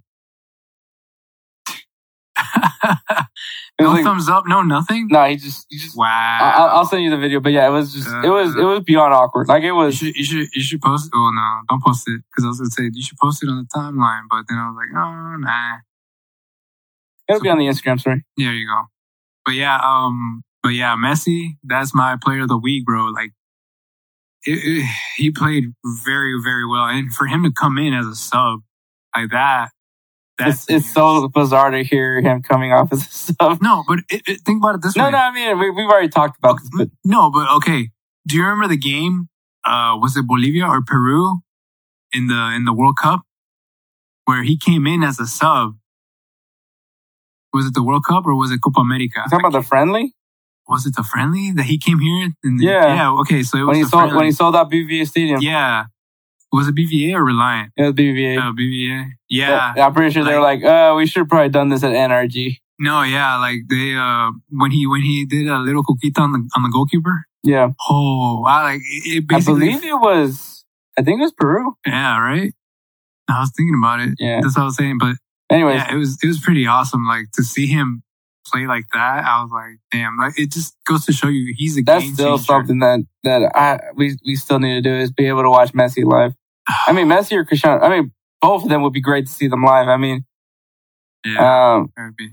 no like, thumbs up, no nothing. no, he just, he just, Wow. I- I'll, I'll send you the video. But yeah, it was just, it was, it was beyond awkward. Like it you was, should you should you should post. It. Well, no, don't post it because I was gonna say you should post it on the timeline, but then I was like, oh nah. it'll be on the Instagram story. There you go. But yeah, um, but yeah, Messi, that's my player of the week, bro. Like, it, it- he played very, very well, and for him to come in as a sub like that, that's it's so bizarre to hear him coming off as a sub. no. But it, it, think about it this No, way. no, no, I mean, we, we've already talked about this, but no, but okay. Do you remember the game? Uh, was it Bolivia or Peru in the in the World Cup where he came in as a sub? Was it the World Cup or was it Copa America? you talking about the friendly? was it the friendly that he came here? Yeah. yeah. Okay, so it was When he the sold, friendly. when he sold out BVA Stadium. Yeah. Was it BVA or Reliant? It was BVA. Oh, BVA. Yeah. I'm pretty sure they were like, uh, we should have probably done this at NRG. No, yeah, like they uh when he when he did a little coquita on the on the goalkeeper. Yeah. Oh, I like it, it I believe it was, I think it was Peru. Yeah, right? I was thinking about it. Yeah. That's what I was saying, but anyway, yeah, it was it was pretty awesome. Like to see him play like that, I was like, damn. Like it just goes to show you he's a that's still changer. something that that I we we still need to do is be able to watch Messi live. I mean, Messi or Cristiano. I mean, both of them would be great to see them live. I mean, yeah, um, would be.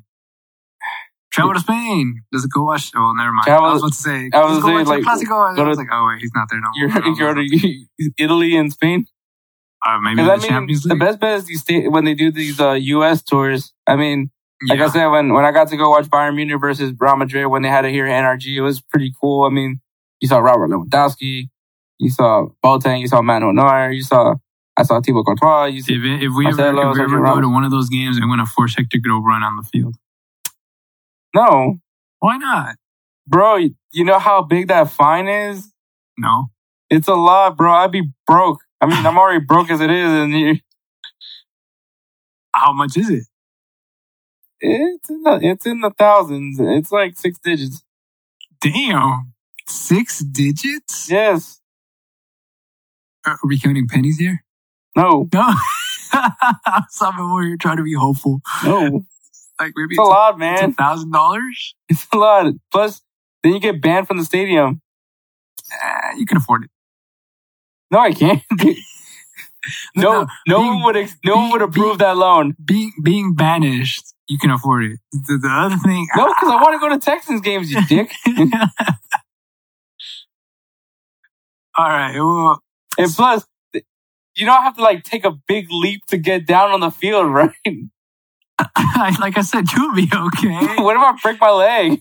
Travel to Spain. Does it go watch? Oh, never mind. Travel- I was about to say. I was "Let's go saying, like. And go I was to- like, oh wait, he's not there no you're more. you're to Italy and Spain. uh, maybe the I mean, Champions the best bet is these sta- when they do these uh, U.S. tours. I mean, like yeah. I said, when when I got to go watch Bayern Munich versus Real Madrid when they had it here at NRG, it was pretty cool. I mean, you saw Robert Lewandowski, you saw Boateng, you saw Manuel Neuer, you saw I saw Thibaut Courtois. You saw, If, it- if we ever, Marcelo, if we ever go to one of those games, I'm going to force Hector to go run on the field. no, Why not? bro, you- you know how big that fine is? No. It's a lot, bro. I'd be broke. I mean, I'm already broke as it is, and you, How much is it? it's in the it's in the thousands. It's like six digits. Damn. Six digits? Yes. Are we counting pennies here? No. No. Something where you're trying to be hopeful. No. Like maybe It's a lot, man. thousand dollars? It's a lot. Plus, then you get banned from the stadium. Eh, You can afford it. No, I can't. no, No, no being- one would. Ex- no one would being- approve that loan. Being being banished, you can afford it. The, the other thing, No, because I want to go to Texans games, you dick. All right. Well, and plus, you don't have to like take a big leap to get down on the field, right? like I said, you'll be okay. what if I break my leg?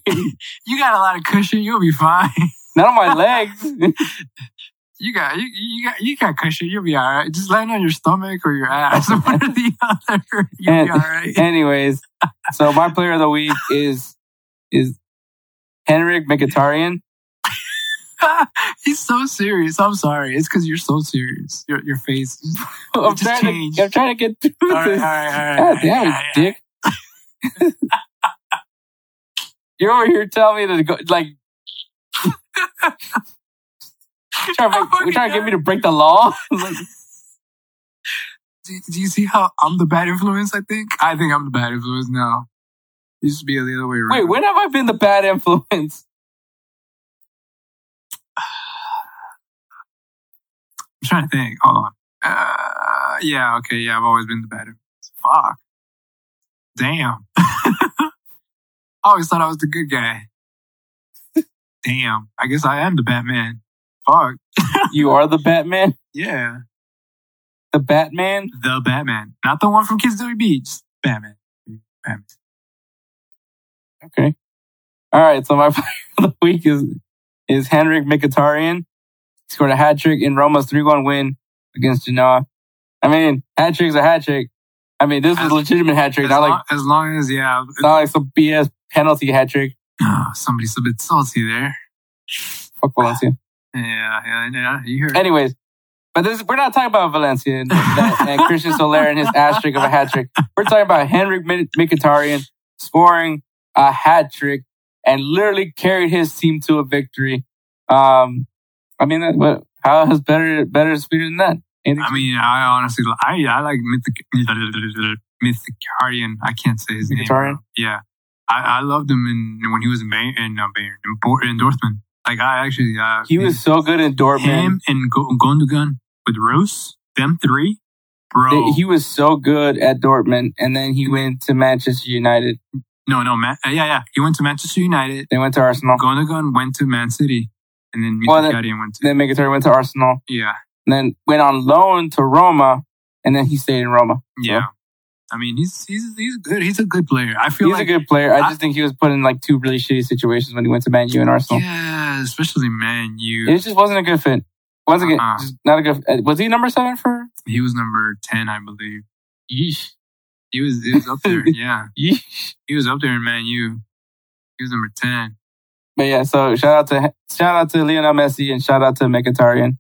You got a lot of cushion. You'll be fine. Not on my legs. You got you, you got you got cushion. You'll be all right. Just land on your stomach or your ass, one or the other. You'll And- be all right. Anyways, so my player of the week is is Henrikh Mkhitaryan. He's so serious. I'm sorry. It's because you're so serious. Your your face. I'm just trying, changed. to, I'm trying to get through All right, all this. right, all right. God damn Yeah, dick. You're over here telling me to go, like, you're trying, to make, you're trying to get me to break the law? Like, Do, do you see how I'm the bad influence? I think. I think I'm the bad influence now. It used to be the other way around. Wait, when have I been the bad influence? I'm trying to think. Hold on. Uh, yeah. Okay. Yeah. I've always been the bad influence. Fuck. Damn. I always thought I was the good guy. Damn. I guess I am the Batman. Fuck. You are the Batman? Yeah. The Batman? The Batman. Not the one from Kids Doing Beats. Batman. Batman. Okay. All right, so my player of the week is is Henrikh Mkhitaryan. Scored a hat trick in Roma's 3 1 win against Genoa. I mean, hat trick's a hat trick. I mean, this is As- a legitimate hat trick, As, not long, like, as long as, yeah. not like some BS penalty hat trick. Oh, somebody's a bit salty there. Fuck Valencia. Yeah. Yeah. Yeah. You heard. Anyways, but this we're not talking about Valencia and, that, and Christian Soler and his ass trick of a hat trick. We're talking about Henrikh Mkhitaryan scoring a hat trick and literally carried his team to a victory. Um, I mean, what, how has better better speed than that? Anything? I mean, I honestly, I I like Mythic Mythicarian. I can't say his name. Yeah, I, I loved him in when he was in Bayern, in, uh, Bayern, in, in Dortmund. Like I actually, uh, he was so good in Dortmund. him and Gundogan with Reus, them three, bro. that He was so good at Dortmund, and then he went to Manchester United. no, no, uh, yeah, yeah. He went to Manchester United. They went to Arsenal. Gundogan went to Man City, and then Well, then- Mkhitaryan went to Then Mkhitaryan went to Arsenal. yeah, And then went on loan to Roma, and then he stayed in Roma. yeah. I mean, he's he's he's good. He's a good player. I feel He's like a good player. I I- just think he was put in like two really shitty situations when he went to Man U and Arsenal. yeah, especially Man U. It just wasn't a good fit. Wasn't good. Uh-uh. Just not a good. Was he number seven for? He was number ten, I believe. Yeesh. He was he was up there. yeah, Yeesh. he was up there in Man U. He was number ten. But yeah, so shout out to shout out to Lionel Messi and shout out to Mkhitaryan.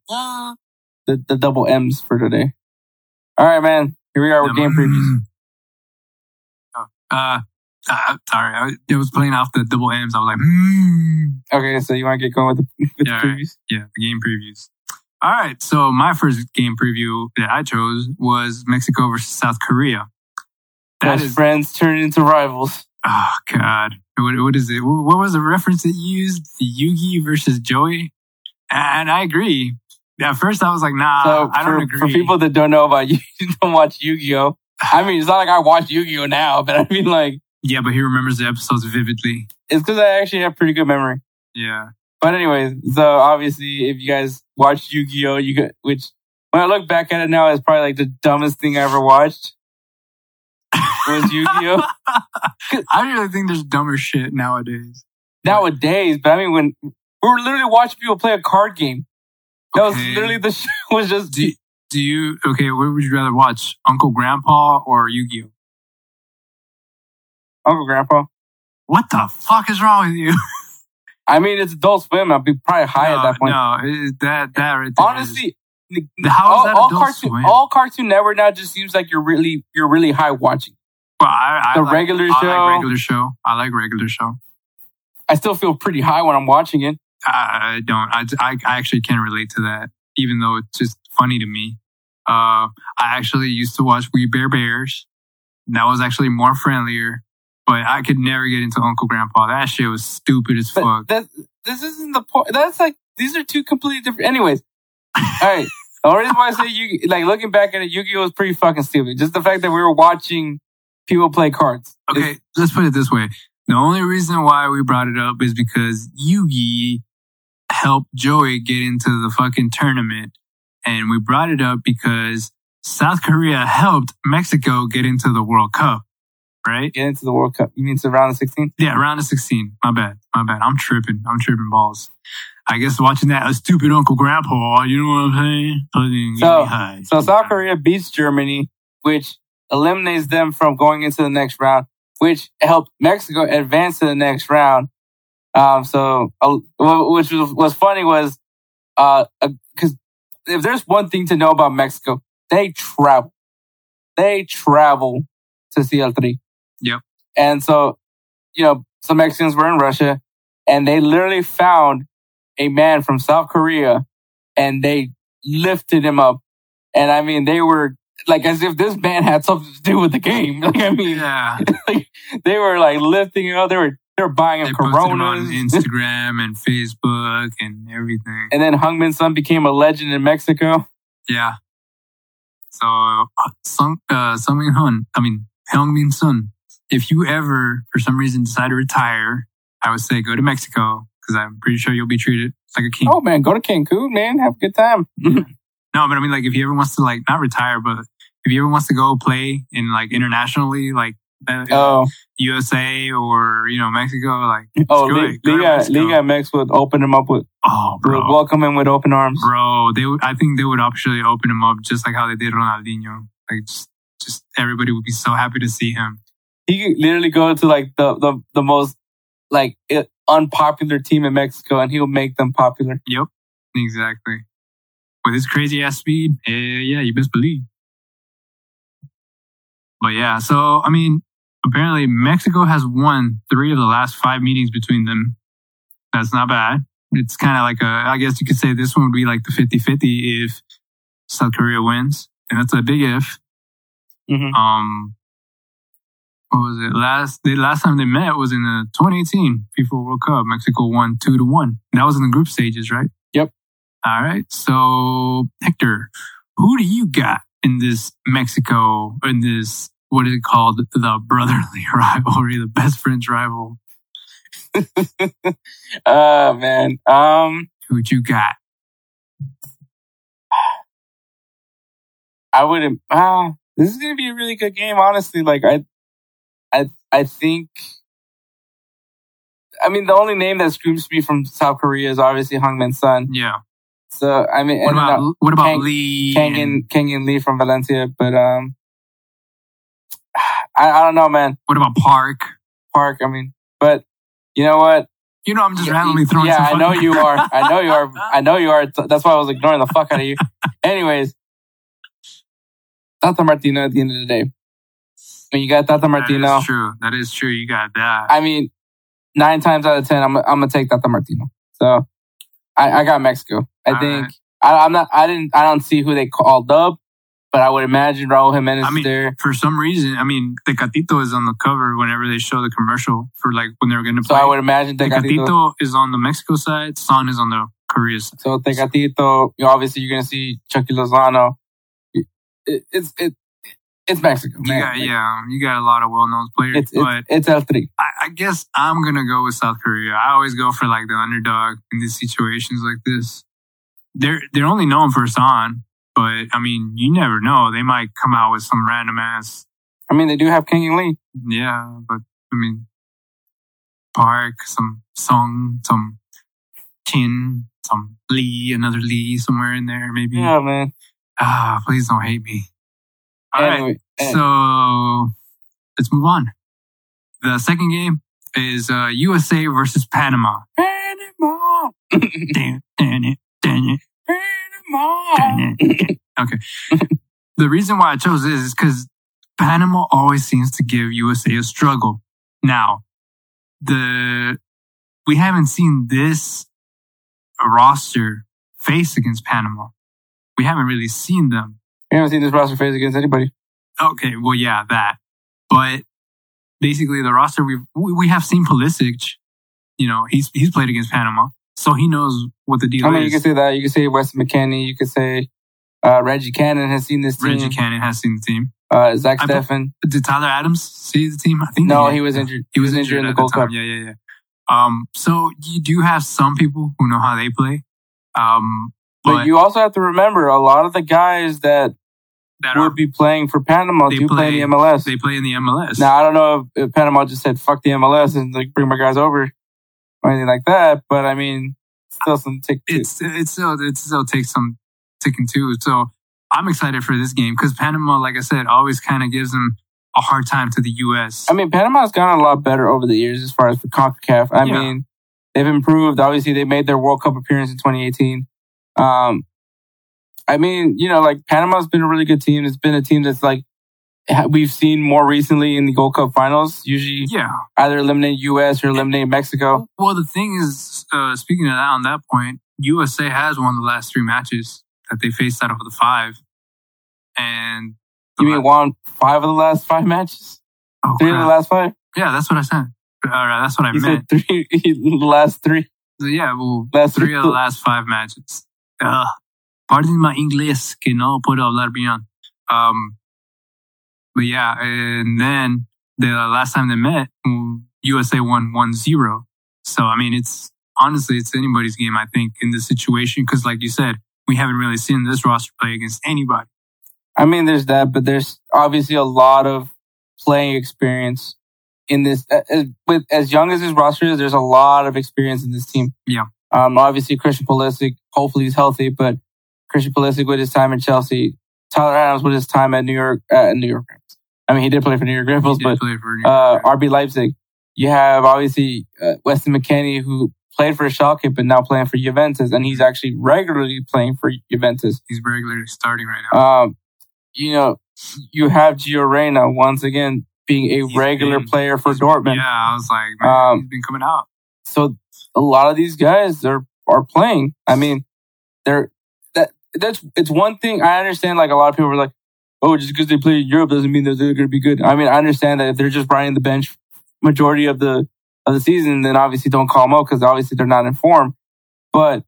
The the double M's for today. All right, man. Here we are with game previews. Oh, uh, uh, sorry, I, it was playing off the double M's. I was like, mm. Okay, so you want to get going with the, with Yeah, the previews? yeah, the game previews. All right, so my first game preview that I chose was Mexico versus South Korea. That Best is friends turn into rivals. Oh God, what, what is it? What was the reference that you used? Yugi versus Joey, and I agree. At first, I was like, Nah, so I don't for, agree. for people that don't know about you, don't watch Yu-Gi-Oh. I mean, it's not like I watch Yu-Gi-Oh now, but I mean, like, yeah, but he remembers the episodes vividly. it's because I actually have pretty good memory. Yeah, But anyways, so obviously, if you guys watch Yu-Gi-Oh, you got which when I look back at it now, it's probably like the dumbest thing I ever watched. Was Yu-Gi-Oh I really think there's dumber shit nowadays. nowadays? But I mean, when we were literally watching people play a card game, that was literally the show was just Do do you okay? What would you rather watch, Uncle Grandpa or Yu-Gi-Oh? Uncle Grandpa. What the fuck is wrong with you? I mean, it's Adult Swim. I'd be probably high no, at that point. no, it- that that right there is- Honestly, the- How is all, that all Adult cartoon, Swim? all Cartoon Network now just seems like you're really you're really high watching. Well, I, I the like- regular I show- like regular show. I like regular show. I still feel pretty high when I'm watching it. I don't. I, I, I actually can't relate to that, even though it's just funny to me. Uh, I actually used to watch We Bare Bears. And that was actually more friendlier, but I could never get into Uncle Grandpa. That shit was stupid as But fuck. that this isn't the point. That's like these are two completely different. Anyways, all right. The only reason why I say you like looking back at it, Yu-Gi-Oh was pretty fucking stupid. Just the fact that we were watching people play cards. Okay, let's put it this way. The only reason why we brought it up is because Yugi helped Joey get into the fucking tournament. And we brought it up because South Korea helped Mexico get into the World Cup, right? Get into the World Cup. You mean to round of sixteen? Yeah, round of 16. My bad. My bad. I'm tripping. I'm tripping balls. I guess watching that a stupid Uncle Grandpa, you know what I'm saying? So- high. So South Korea beats Germany, which eliminates them from going into the next round, which helped Mexico advance to the next round. Um, so, uh, which was, was funny was, uh, because if there's one thing to know about Mexico, they travel. They travel to CL3. Yep. And so, you know, some Mexicans were in Russia and they literally found a man from South Korea and they lifted him up. And I mean, they were like as if this man had something to do with the game. Like, I mean, yeah. they were like lifting him up. They were, they were buying They him on Coronas. Instagram and Facebook and everything. and then Heung-min Son became a legend in Mexico. Yeah. So, uh, Sung, uh, Sung Min Hun, I mean, Heung-min Son, if you ever, for some reason, decide to retire, I would say go to Mexico because I'm pretty sure you'll be treated like a king. Oh man, go to Cancun, man. Have a good time. No, but I mean, like, if he ever wants to, like, not retire, but if he ever wants to go play in, like, internationally, like, uh, Oh, USA or, you know, Mexico, like, oh, Liga, it. Liga, Mexico. Liga MX would open him up with, oh, bro. welcome him with open arms. Bro, they would, I think they would actually open him up just like how they did Ronaldinho. Like, just, just everybody would be so happy to see him. He could literally go to like the the, the most like i- unpopular team in Mexico, and he'll make them popular. Yep, exactly. With his crazy ass speed, eh, yeah, you best believe. But yeah, so I mean, apparently Mexico has won three of the last five meetings between them. That's not bad. It's kind of like a, I guess you could say this one would be like the 50 50 if South Korea wins. And that's a big if. Mhm. Um, what was it? Last, the last time they met was in the 2018 FIFA World Cup. Mexico won two to one. That was in the group stages, right? Yep. All right. So, Hector, who do you got in this Mexico, in this, what is it called? The brotherly rivalry, the best friends rival. Oh man, um, Who you got? I wouldn't. Uh, this is gonna be a really good game, honestly. Like I, I, I think. I mean, the only name that screams to me from South Korea is obviously Heung-min Son. Yeah. So I mean, What and, uh, about, what about Kang- Lee? Kang and- and Kang-in Lee from Valencia, but um, I, I don't know, man. what about Park? Park, I mean, but you know what? You know, I'm just randomly throwing yeah, I know you are. I know you are. I know you are. That's why I was ignoring the fuck out of you. Anyways, Tata Martino at the end of the day. When you got Tata Martino, that is true. That is true. You got that. I mean, nine times out of ten, I'm, I'm gonna take Tata Martino. So I, I got Mexico. I All think right. I, I'm not. I didn't. I don't see who they called up. but I would imagine Raul Jimenez I mean, is there. For some reason, I mean, Tecatito is on the cover whenever they show the commercial for like when they're going to play. So. I would imagine Tecatito. Tecatito is on the Mexico side. Son is on the Korea side. So Tecatito, you obviously you're gonna see Chucky Lozano. It, it's it, it's Mexico, man. got, Like, yeah, you got a lot of well-known players, It's it's, but it's El Tri. I, I guess I'm gonna go with South Korea. I always go for like the underdog in these situations like this. They're they're only known for Son, but I mean, you never know. They might come out with some random ass. I mean, they do have King and Lee. Yeah, but I mean, Park, some Song, some Chin, some Lee, another Lee somewhere in there, maybe. Yeah, man. Ah, please don't hate me. All right. So let's move on. The second game is uh, USA versus Panama. Panama, Damn, damn it, damn it, Panama. Okay. the reason why I chose this is because Panama always seems to give USA a struggle. Now, the we haven't seen this roster face against Panama. We haven't really seen them We haven't seen this roster face against anybody. Okay, well, yeah, that. But basically, the roster we we have seen Pulisic. You know, he's he's played against Panama, so he knows what the deal is. I mean, you can say that. You can say Weston McKennie. You could say uh, Reggie Cannon has seen this team. Reggie Cannon has seen the team. Uh, Zach Steffen. Did Tyler Adams see the team? I think No, did. he was injured. He was injured, in the Gold. Cup. Yeah, yeah, yeah. Um, so you do have some people who know how they play. Um, But, but, you also have to remember a lot of the guys that that would be playing for Panama They do play, play- in the MLS. they play in the MLS. now I don't know if, if Panama just said fuck the MLS and like bring my guys over or anything like that, but I mean, still some tick. it's it's still it still takes some ticking too. So I'm excited for this game because Panama, like I said, always kind of gives them a hard time to the U.S. I mean, Panama's gotten a lot better over the years as far as for CONCACAF. I Yeah. mean, they've improved. Obviously, they made their World Cup appearance in 2018. Um, I mean, you know, like Panama's been a really good team. It's been a team that's like we've seen more recently in the Gold Cup finals. Usually, yeah. either eliminate U.S. or eliminate Mexico. Well, the thing is, uh, speaking of that, on that point, USA has won the last three matches that they faced out of the five, and You mean won five of the last five matches? oh, Three of the last five? yeah, that's what I said. All right, that's what I You meant. said three. the last three. So, yeah, well, Last three of the last five matches. Uh, pardon my inglés, que no puedo hablar bien. Um, but yeah, and then the last time they met, USA won 1-0. So, I mean, it's honestly, it's anybody's game, I think, in this situation. Cause like you said, we haven't really seen this roster play against anybody. I mean, there's that, but there's obviously a lot of playing experience in this. As, with as young as this roster is, there's a lot of experience in this team. Yeah. Um. Obviously, Christian Pulisic. Hopefully, he's healthy, but Christian Pulisic with his time in Chelsea, Tyler Adams with his time at New York. Uh, New York. I mean, he did play for New York Red Bulls, He but did play for uh, RB Leipzig. You have obviously uh, Weston McKennie, who played for Schalke, but now playing for Juventus, and he's actually regularly playing for Juventus. he's regularly starting right now. Um, you know, you have Gio Reyna once again being a He's regular been- player for Dortmund. Yeah, I was like, man, Um, he's been coming out. So a lot of these guys are are playing. I mean, they're that's it's one thing. I understand. Like a lot of people are like, oh, just because they play in Europe doesn't mean that they're going to be good. I mean, I understand that if they're just riding the bench majority of the of the season, then obviously don't call them out because obviously they're not in form. But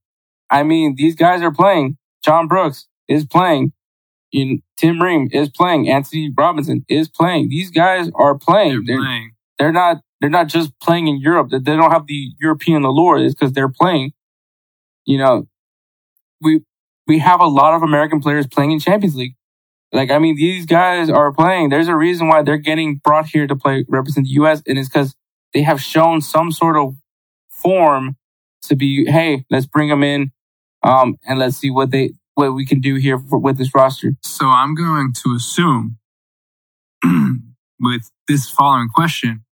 I mean, these guys are playing. John Brooks is playing. You Tim Ream is playing. Antonee Robinson is playing. These guys are playing. They're They're, playing. they're not they're not just playing in Europe. That they don't have the European allure is because they're playing. You know, we we have a lot of American players playing in Champions League. Like I mean, these guys are playing. There's a reason why they're getting brought here to play represent the U.S. and it's because they have shown some sort of form to be. Hey, let's bring them in, um, and let's see what they what we can do here for, with this roster. So I'm going to assume with this following question,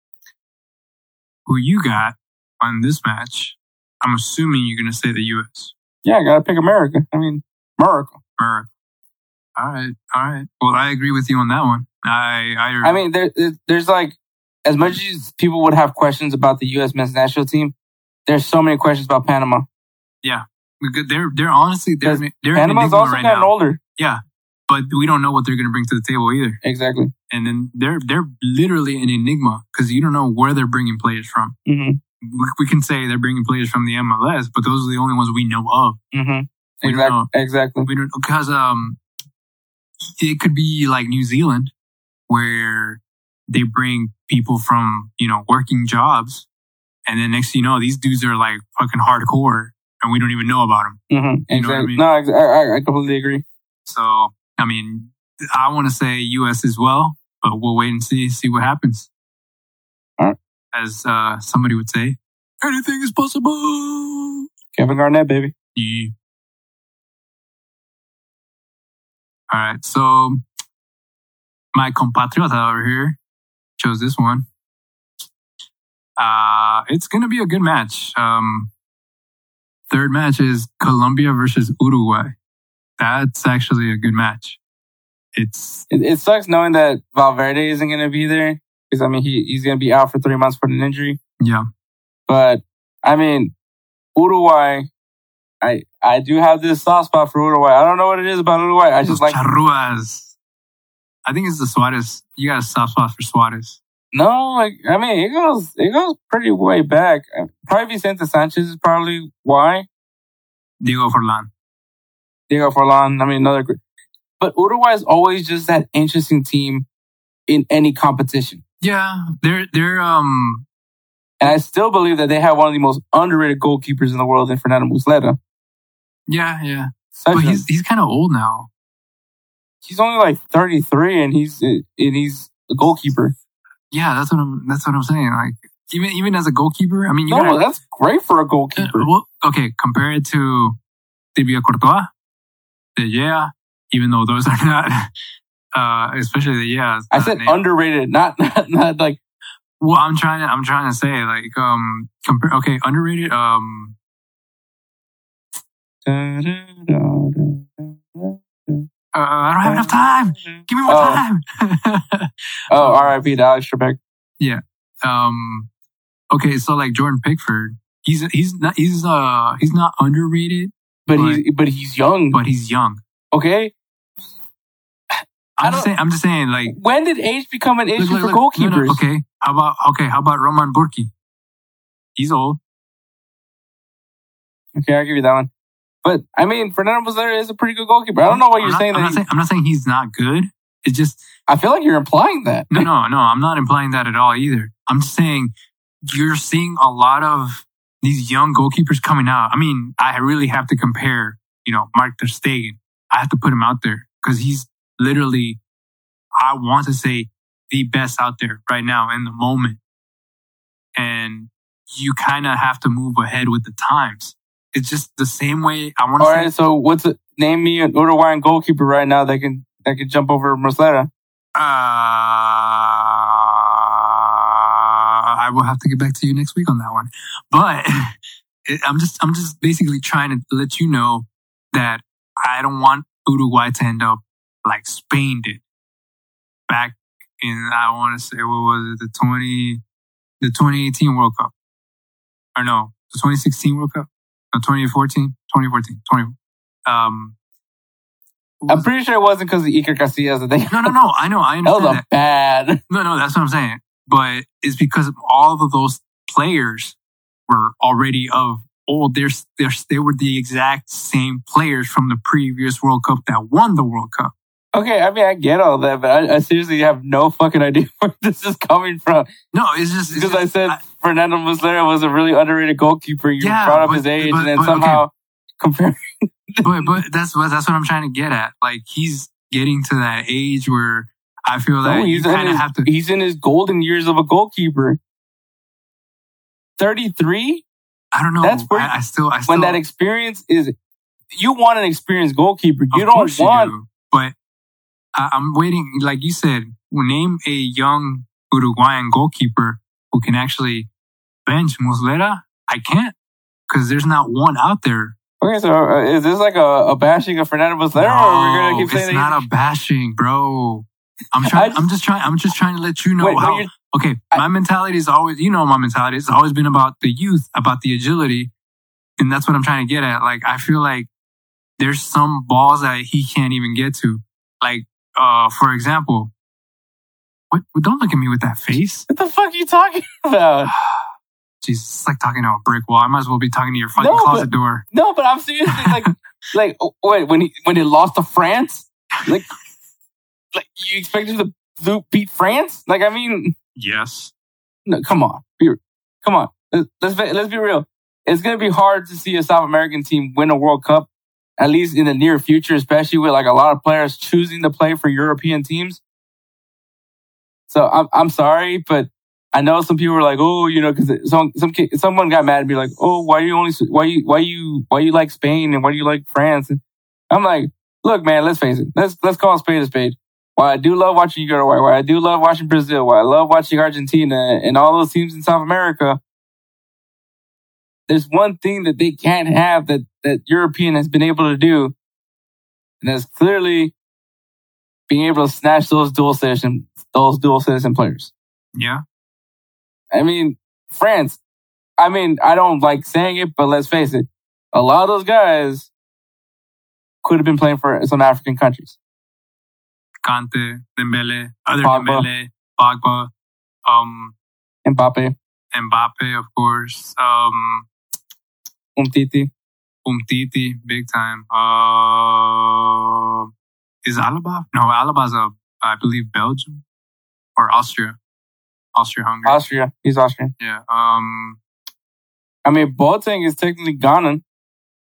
who you got on this match, I'm assuming you're going to say the U.S. Yeah, I gotta pick America. I mean, America. America. All right, all right. Well, I agree with you on that one. I, I, I mean, there, there- there's like, as much as people would have questions about the U.S. men's national team, there's so many questions about Panama. they're they're honestly they're they're Panama's also right gotten now. older. Yeah, but we don't know what they're going to bring to the table either. Exactly. And then they're they're literally an enigma because you don't know where they're bringing players from. Mm-hmm. We, we can say they're bringing players from the MLS, but those are the only ones we know of. Mm-hmm. We Exactly. know. Exactly. We don't because um, it could be like New Zealand, where they bring people from you know working jobs, and then next thing you know, these dudes are like fucking hardcore, and we don't even know about them. Mm-hmm. You know what I Exactly. mean? No, I, I completely agree. So I mean, I want to say U.S. as well, but we'll wait and see see what happens. As uh, somebody would say, anything is possible. Kevin Garnett, baby. Yeah. All right. So my compatriota over here chose this one. Uh, it's going to be a good match. Um, third match is Colombia versus Uruguay. That's actually a good match. It's It, it sucks knowing that Valverde isn't going to be there because I mean he he's going to be out for three months for an injury. yeah, But I mean Uruguay, I I do have this soft spot for Uruguay. I don't know what it is about Uruguay. I just like Charruas. I think it's the Suarez. You got a soft spot for Suarez. no, like I mean it goes it goes pretty way back. Uh, Probably Vicente Sanchez is probably why Diego Forlan. Diego Forlan. I mean another, but Uruguay is always just that interesting team in any competition. Yeah, they're they're um And I still believe that they have one of the most underrated goalkeepers in the world in Fernando Muslera. yeah yeah. Such But a- he's he's kind of old now. he's only like 33 and he's and he's a goalkeeper. Yeah, that's what I'm. That's what I'm saying. Like even even as a goalkeeper, I mean, you No, gotta, that's great for a uh, goalkeeper. well, okay, compare it to Tibia Courtois, the yeah. Even though those are not, uh, especially the yeah. I said underrated, not, not not like Well, I'm trying to. I'm trying to say like um compare. Okay, underrated. Um, uh, I don't have enough time. Give me more Oh. time. Oh, R.I.P. to Alex Trebek. um okay so like jordan pickford he's he's not he's uh he's not underrated But Right. he's but he's young. but he's young Okay, i'm just saying i'm just saying like when did age become an issue look, look, for look, no, no, goalkeepers? okay how about okay how about roman burki he's old Okay, I'll give you that one. But I mean, Fernando Muslera is a pretty good goalkeeper. I don't know why I'm you're not, saying I'm that. not saying i'm not saying he's not good it's just I feel like you're implying that. no no no i'm not implying that at all either i'm just saying you're seeing a lot of these young goalkeepers coming out i mean i really have to compare you know marc ter stegen i have to put him out there because he's literally i want to say the best out there right now in the moment and you kind of have to move ahead with the times it's just the same way i want to All say right, so what's it? Name me an Uruguayan goalkeeper right now that can that can jump over Muslera. Uh, I will have to get back to you next week on that one. But it, I'm just, I'm just basically trying to let you know that I don't want Uruguay to end up like Spain did back in, I want to say, what was it, the 20, the 2018 World Cup. Or no, the 2016 World Cup? No, 2014, 2014, 20, um, I'm was it? pretty sure it wasn't because of Iker Casillas that they. no, no, no. I know. I that was understand a that. bad. No, no, that's what I'm saying. But it's because of all of those players were already of old. They're, they're, they were the exact same players from the previous World Cup that won the World Cup. Okay, I mean I get all that, but I, I seriously have no fucking idea where this is coming from. No, it's just Because I said I- Fernando Muslera was a really underrated goalkeeper. You Yeah, brought up but- his age, but- and then but- somehow compare. but but that's what that's what I'm trying to get at. Like he's getting to that age where I feel that No, you he's, in kind of his, have to. he's in his golden years of a goalkeeper. Thirty-three. I don't know. that's where- I, I still I still When that experience is, you want an experienced goalkeeper. You don't want. do. But I'm waiting, like you said, name a young Uruguayan goalkeeper who can actually bench Muslera. I can't because there's not one out there. Okay, so uh, is this like a, a bashing of Fernando Muslera, or we're gonna keep it's saying that? not a bashing, bro. I'm trying. just- I'm just trying. I'm just trying to let you know Wait, how. Okay, I- my mentality is always, you know, my mentality. It's always been about the youth, about the agility, and that's what I'm trying to get at. Like, I feel like there's some balls that he can't even get to. Like, uh, for example, what? Don't look at me with that face. What the fuck are you talking about? Jesus, it's like talking to a brick wall. I might as well be talking to your fucking No, closet but- door. No, but I'm seriously like, like, oh, wait, when he when he lost to France, like, like you expected to to beat France? Like, I mean, Yes. no, come on, be, come on. Let's let's be, let's be real. It's gonna be hard to see a South American team win a World Cup, at least in the near future, especially with like a lot of players choosing to play for European teams. So I'm I'm sorry, but I know some people are like, oh, you know, because some some kid, someone got mad at me like, oh, why you only why you why you why you like Spain and why do you like France? And I'm like, look, man, let's face it, let's let's call a spade a spade. Why I do love watching Uruguay, why I do love watching Brazil, why I love watching Argentina and all those teams in South America. There's one thing that they can't have that that European has been able to do, and that's clearly being able to snatch those dual citizen those dual citizen players. Yeah. I mean, France. I mean, I don't like saying it, but let's face it, a lot of those guys could have been playing for some African countries. Kante, Dembele, other Pogba. Dembele, Pogba, um, Mbappe, Mbappe, of course, um, Umtiti. Umtiti, big time. Uh, is Alaba? No, Alaba's a, I believe, Belgium or Austria. Austria Hungary. Austria. He's Austrian. yeah. Um, I mean, Boateng is technically Ghanan.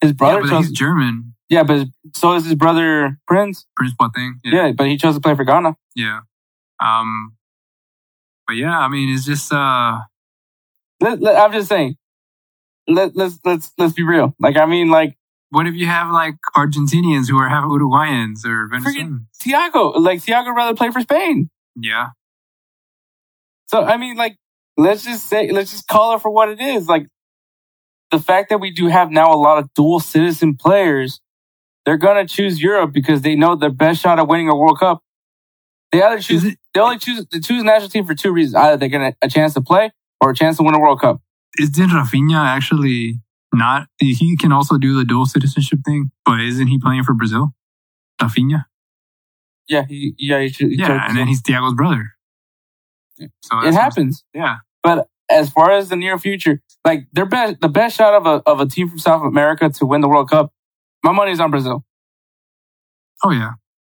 His yeah, brother but chose. he's German. yeah, but so is his brother Prince. Prince Boateng. Yeah. but he chose to play for Ghana. Yeah. Um, but yeah, I mean, it's just, uh, I'm just saying. Let, let's let's let's be real. Like I mean, like what if you have like Argentinians who are half Uruguayans or Venezuelans? Thiago. Like Thiago rather play for Spain. Yeah. So I mean, like, let's just say, let's just call it for what it is. Like, the fact that we do have now a lot of dual citizen players, they're gonna choose Europe because they know their best shot at winning a World Cup. They either choose, they only choose they choose national team for two reasons: either they get gonna a chance to play or a chance to win a World Cup. Isn't Rafinha actually not? He can also do the dual citizenship thing, but isn't he playing for Brazil? Rafinha? Yeah, he, yeah, he, he Yeah, and then he's Thiago's brother. So it happens. Yeah. But as far as the near future, like their best, the best shot of a of a team from South America to win the World Cup, my money's on Brazil. Oh yeah.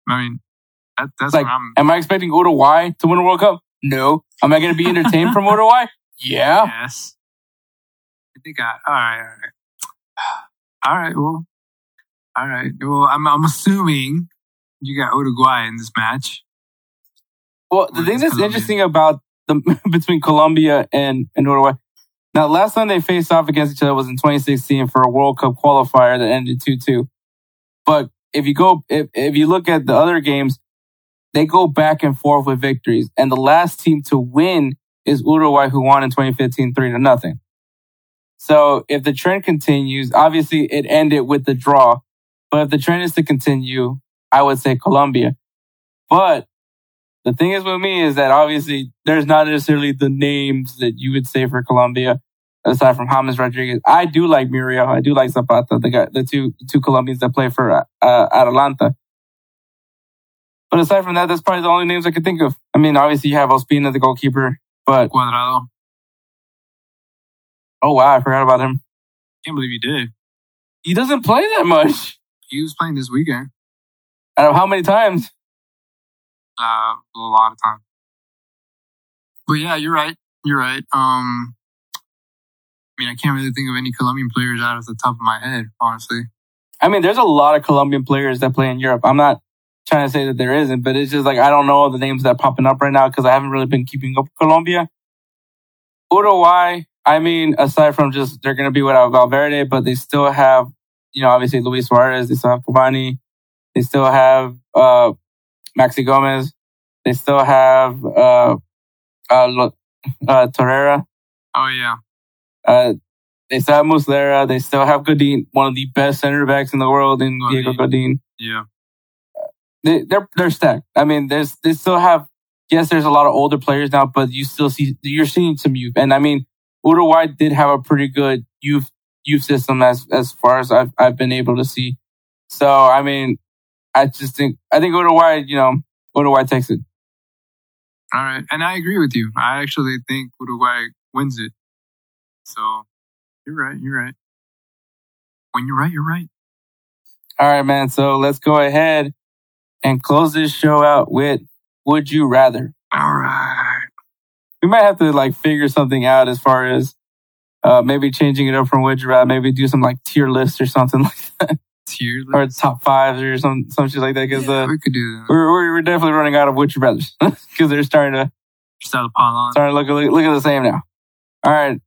I mean, that, that's Like, what I'm. Am I expecting Uruguay to win a World Cup? No. Am I going to be entertained from Uruguay? Yeah. Yes. Think I. All right. All right. All right. Well. All right. Well, I'm. I'm assuming you got Uruguay in this match. Well, the Or thing that's Colombia? interesting about the between Colombia and, and Uruguay. Now, last time they faced off against each other was in 2016 for a World Cup qualifier that ended 2-2. But if you go, if, if you look at the other games, they go back and forth with victories. And the last team to win is Uruguay, who won in 2015 3 to nothing. So if the trend continues, obviously it ended with the draw. But if the trend is to continue, I would say Colombia. But the thing is with me is that obviously there's not necessarily the names that you would say for Colombia, aside from James Rodriguez. I do like Muriel. I do like Zapata, the guy, the two the two Colombians that play for uh, Atalanta. But aside from that, that's probably the only names I could think of. I mean, obviously you have Ospina, the goalkeeper, but Cuadrado. Oh wow, I forgot about him. Can't believe you did. He doesn't play that much. He was playing this weekend. Out of how many times? Uh, a lot of time. But yeah, you're right. You're right. Um, I mean, I can't really think of any Colombian players out of the top of my head, honestly. I mean, there's a lot of Colombian players that play in Europe. I'm not trying to say that there isn't, but it's just like I don't know the names that are popping up right now because I haven't really been keeping up with Colombia. Uruguay, I mean, aside from just they're going to be without Valverde, but they still have, you know, obviously Luis Suarez, they still have Cavani, they still have uh, Maxi Gomez, they still have uh, uh, Lo- uh, Torreira. Oh yeah. Uh, they still have Muslera. They still have Godin, one of the best center backs in the world in Godin. Diego Godin. Yeah. They, they're they're stacked. I mean, there's they still have. Yes, there's a lot of older players now, but you still see you're seeing some youth. And I mean, Uruguay did have a pretty good youth youth system as as far as I've I've been able to see. So I mean, I just think I think Uruguay, you know, Uruguay takes it. All right. And I agree with you. I actually think Uruguay wins it. So you're right. You're right. When you're right, you're right. All right, man. So let's go ahead and close this show out with Would You Rather? All right. We might have to like figure something out as far as uh, maybe changing it up from Would You Rather, maybe do some like tier lists or something like that. Tier or top fives or some, some shit like that. Cause, Yeah, uh, we could do that. we're, we're, we're definitely running out of Would You Rather because they're starting to, Start of pile on. starting to look, look, look at the same now. All right.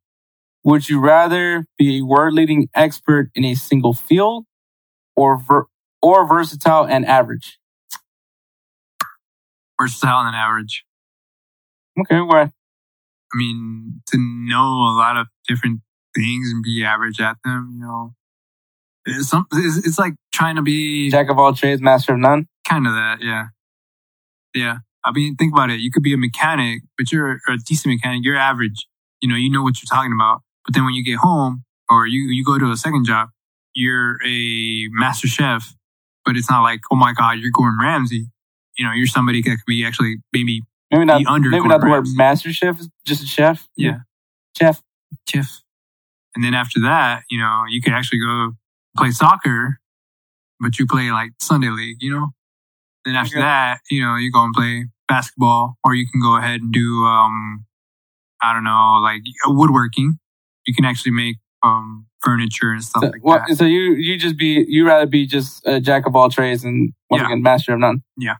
Would you rather be a word leading expert in a single field or, ver- or versatile and average? Versatile and average. Okay. Why? I mean, to know a lot of different things and be average at them, you know, it's, some, it's, it's like trying to be Jack of all trades, master of none. kind of that. Yeah. Yeah. I mean, think about it. You could be a mechanic, but you're a decent mechanic. You're average. You know, you know what you're talking about. But then when you get home or you, you go to a second job, you're a master chef, but it's not like, oh my God, you're Gordon Ramsay. You know, you're somebody that could be actually maybe Maybe not, Be under maybe not the word master chef, just a chef. Yeah. Chef. chef. And then after that, you know, you could actually go play soccer, but you play like Sunday league, you know? Then after that, you know, you go and play basketball or you can go ahead and do, um, I don't know, like woodworking. You can actually make, um, furniture and stuff So, like what, that. so you you just be you rather be just a jack of all trades and once Yeah. again master of none. Yeah.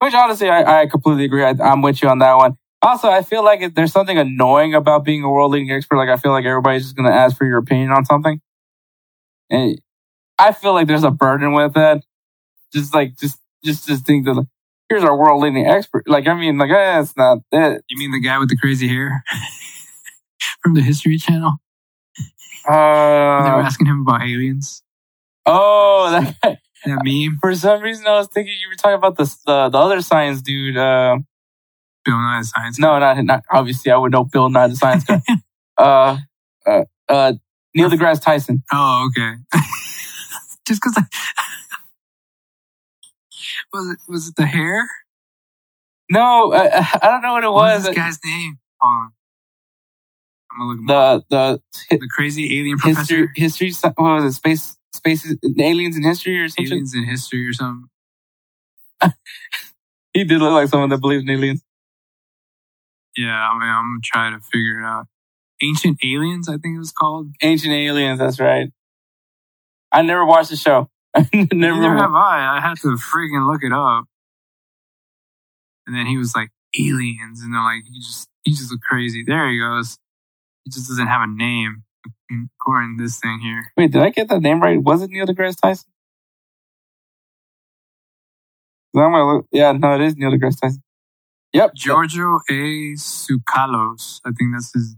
Which honestly, I, I completely agree. I, I'm with you on that one. Also, I feel like there's something annoying about being a world leading expert. Like I feel like everybody's just going to ask for your opinion on something, and I feel like there's a burden with that. Just like just just just think that like, here's our world leading expert. Like I mean, like eh, it's not that. You mean the guy with the crazy hair from the History Channel? When they were Uh, asking him about aliens. oh, that guy. That meme, For some reason, I was thinking you were talking about the the, the other science dude. Uh, Bill Nye the Science. no, not not obviously. I would know Bill Nye the Science Guy. uh, uh, uh, Neil deGrasse Tyson. Oh, okay. Just because I was it was it the hair? No, I, I don't know what it was this guy's name? Hold on. I'm gonna look him up. the the the crazy alien history professor. history. sci- What was it? Space space aliens in history or something. Aliens in history or something. He did look like someone that believes in aliens. Yeah, I mean, I'm gonna try to figure it out. Ancient Aliens, I think it was called. Ancient aliens. That's right. I never watched the show. Never. Neither have I. I had to freaking look it up. And then he was like, aliens. And they're like, he just, he just looked crazy. There he goes. He just doesn't have a name, according to this thing here. Wait, did I get that name right? Was it Neil deGrasse Tyson? Look. Yeah, no, it is Neil deGrasse Tyson. Yep. Giorgio A. Tsoukalos. I think that's his.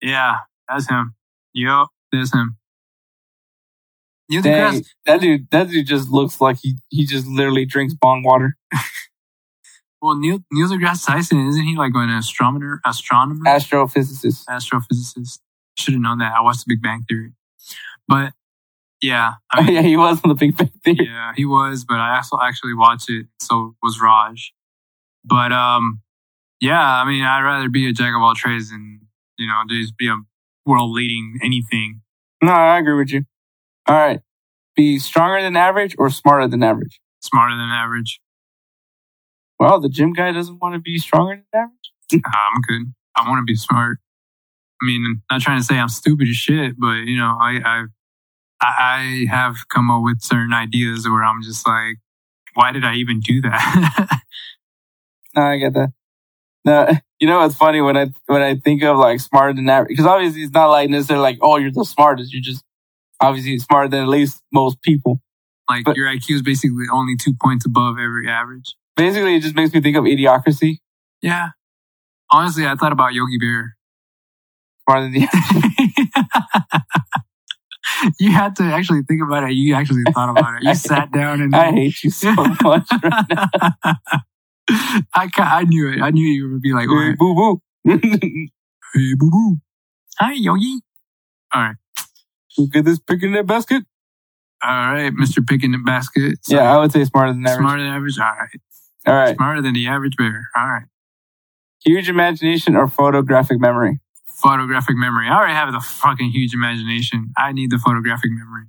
Yeah, that's him. Yup, that's him. Neil Dang, deGrasse, that dude, that dude just looks like he he just literally drinks bong water. well, Neil, Neil deGrasse Tyson, isn't he like an astronomer? Astronomer? Astrophysicist. astrophysicist. Should have known that. I watched The Big Bang Theory. But yeah, I mean, yeah, he was on the Big Bang Theory. yeah, he was, but I also actually watched it. So was Raj. But um, yeah, I mean, I'd rather be a jack of all trades than you know just be a world leading anything. No, I agree with you. All right, be stronger than average or smarter than average. Smarter than average. Well, the gym guy doesn't want to be stronger than average. I'm good. I want to be smart. I mean, not trying to say I'm stupid as shit, but you know, I I I have come up with certain ideas where I'm just like, why did I even do that? No, I get that. No, you know what's funny when I when I think of like smarter than average because obviously it's not like necessarily like oh you're the smartest. You're just obviously smarter than at least most people. like But- your IQ is basically only two points above every average. Basically, it just makes me think of idiocracy. Yeah. Honestly, I thought about Yogi Bear. The you had to actually think about it. You actually thought about it. You sat down and I hate you so much right now. I I knew it. I knew you would be like, Hey, boo boo. hey, boo boo. Hi, Yogi. All right. Look at this pick in that basket. All right, Mr. Pick in the basket. So Yeah, I would say smarter than average. Smarter than average. All right. All right. Smarter than the average bear. All right. Huge imagination or photographic memory. Photographic memory. I already have the fucking huge imagination. I need the photographic memory.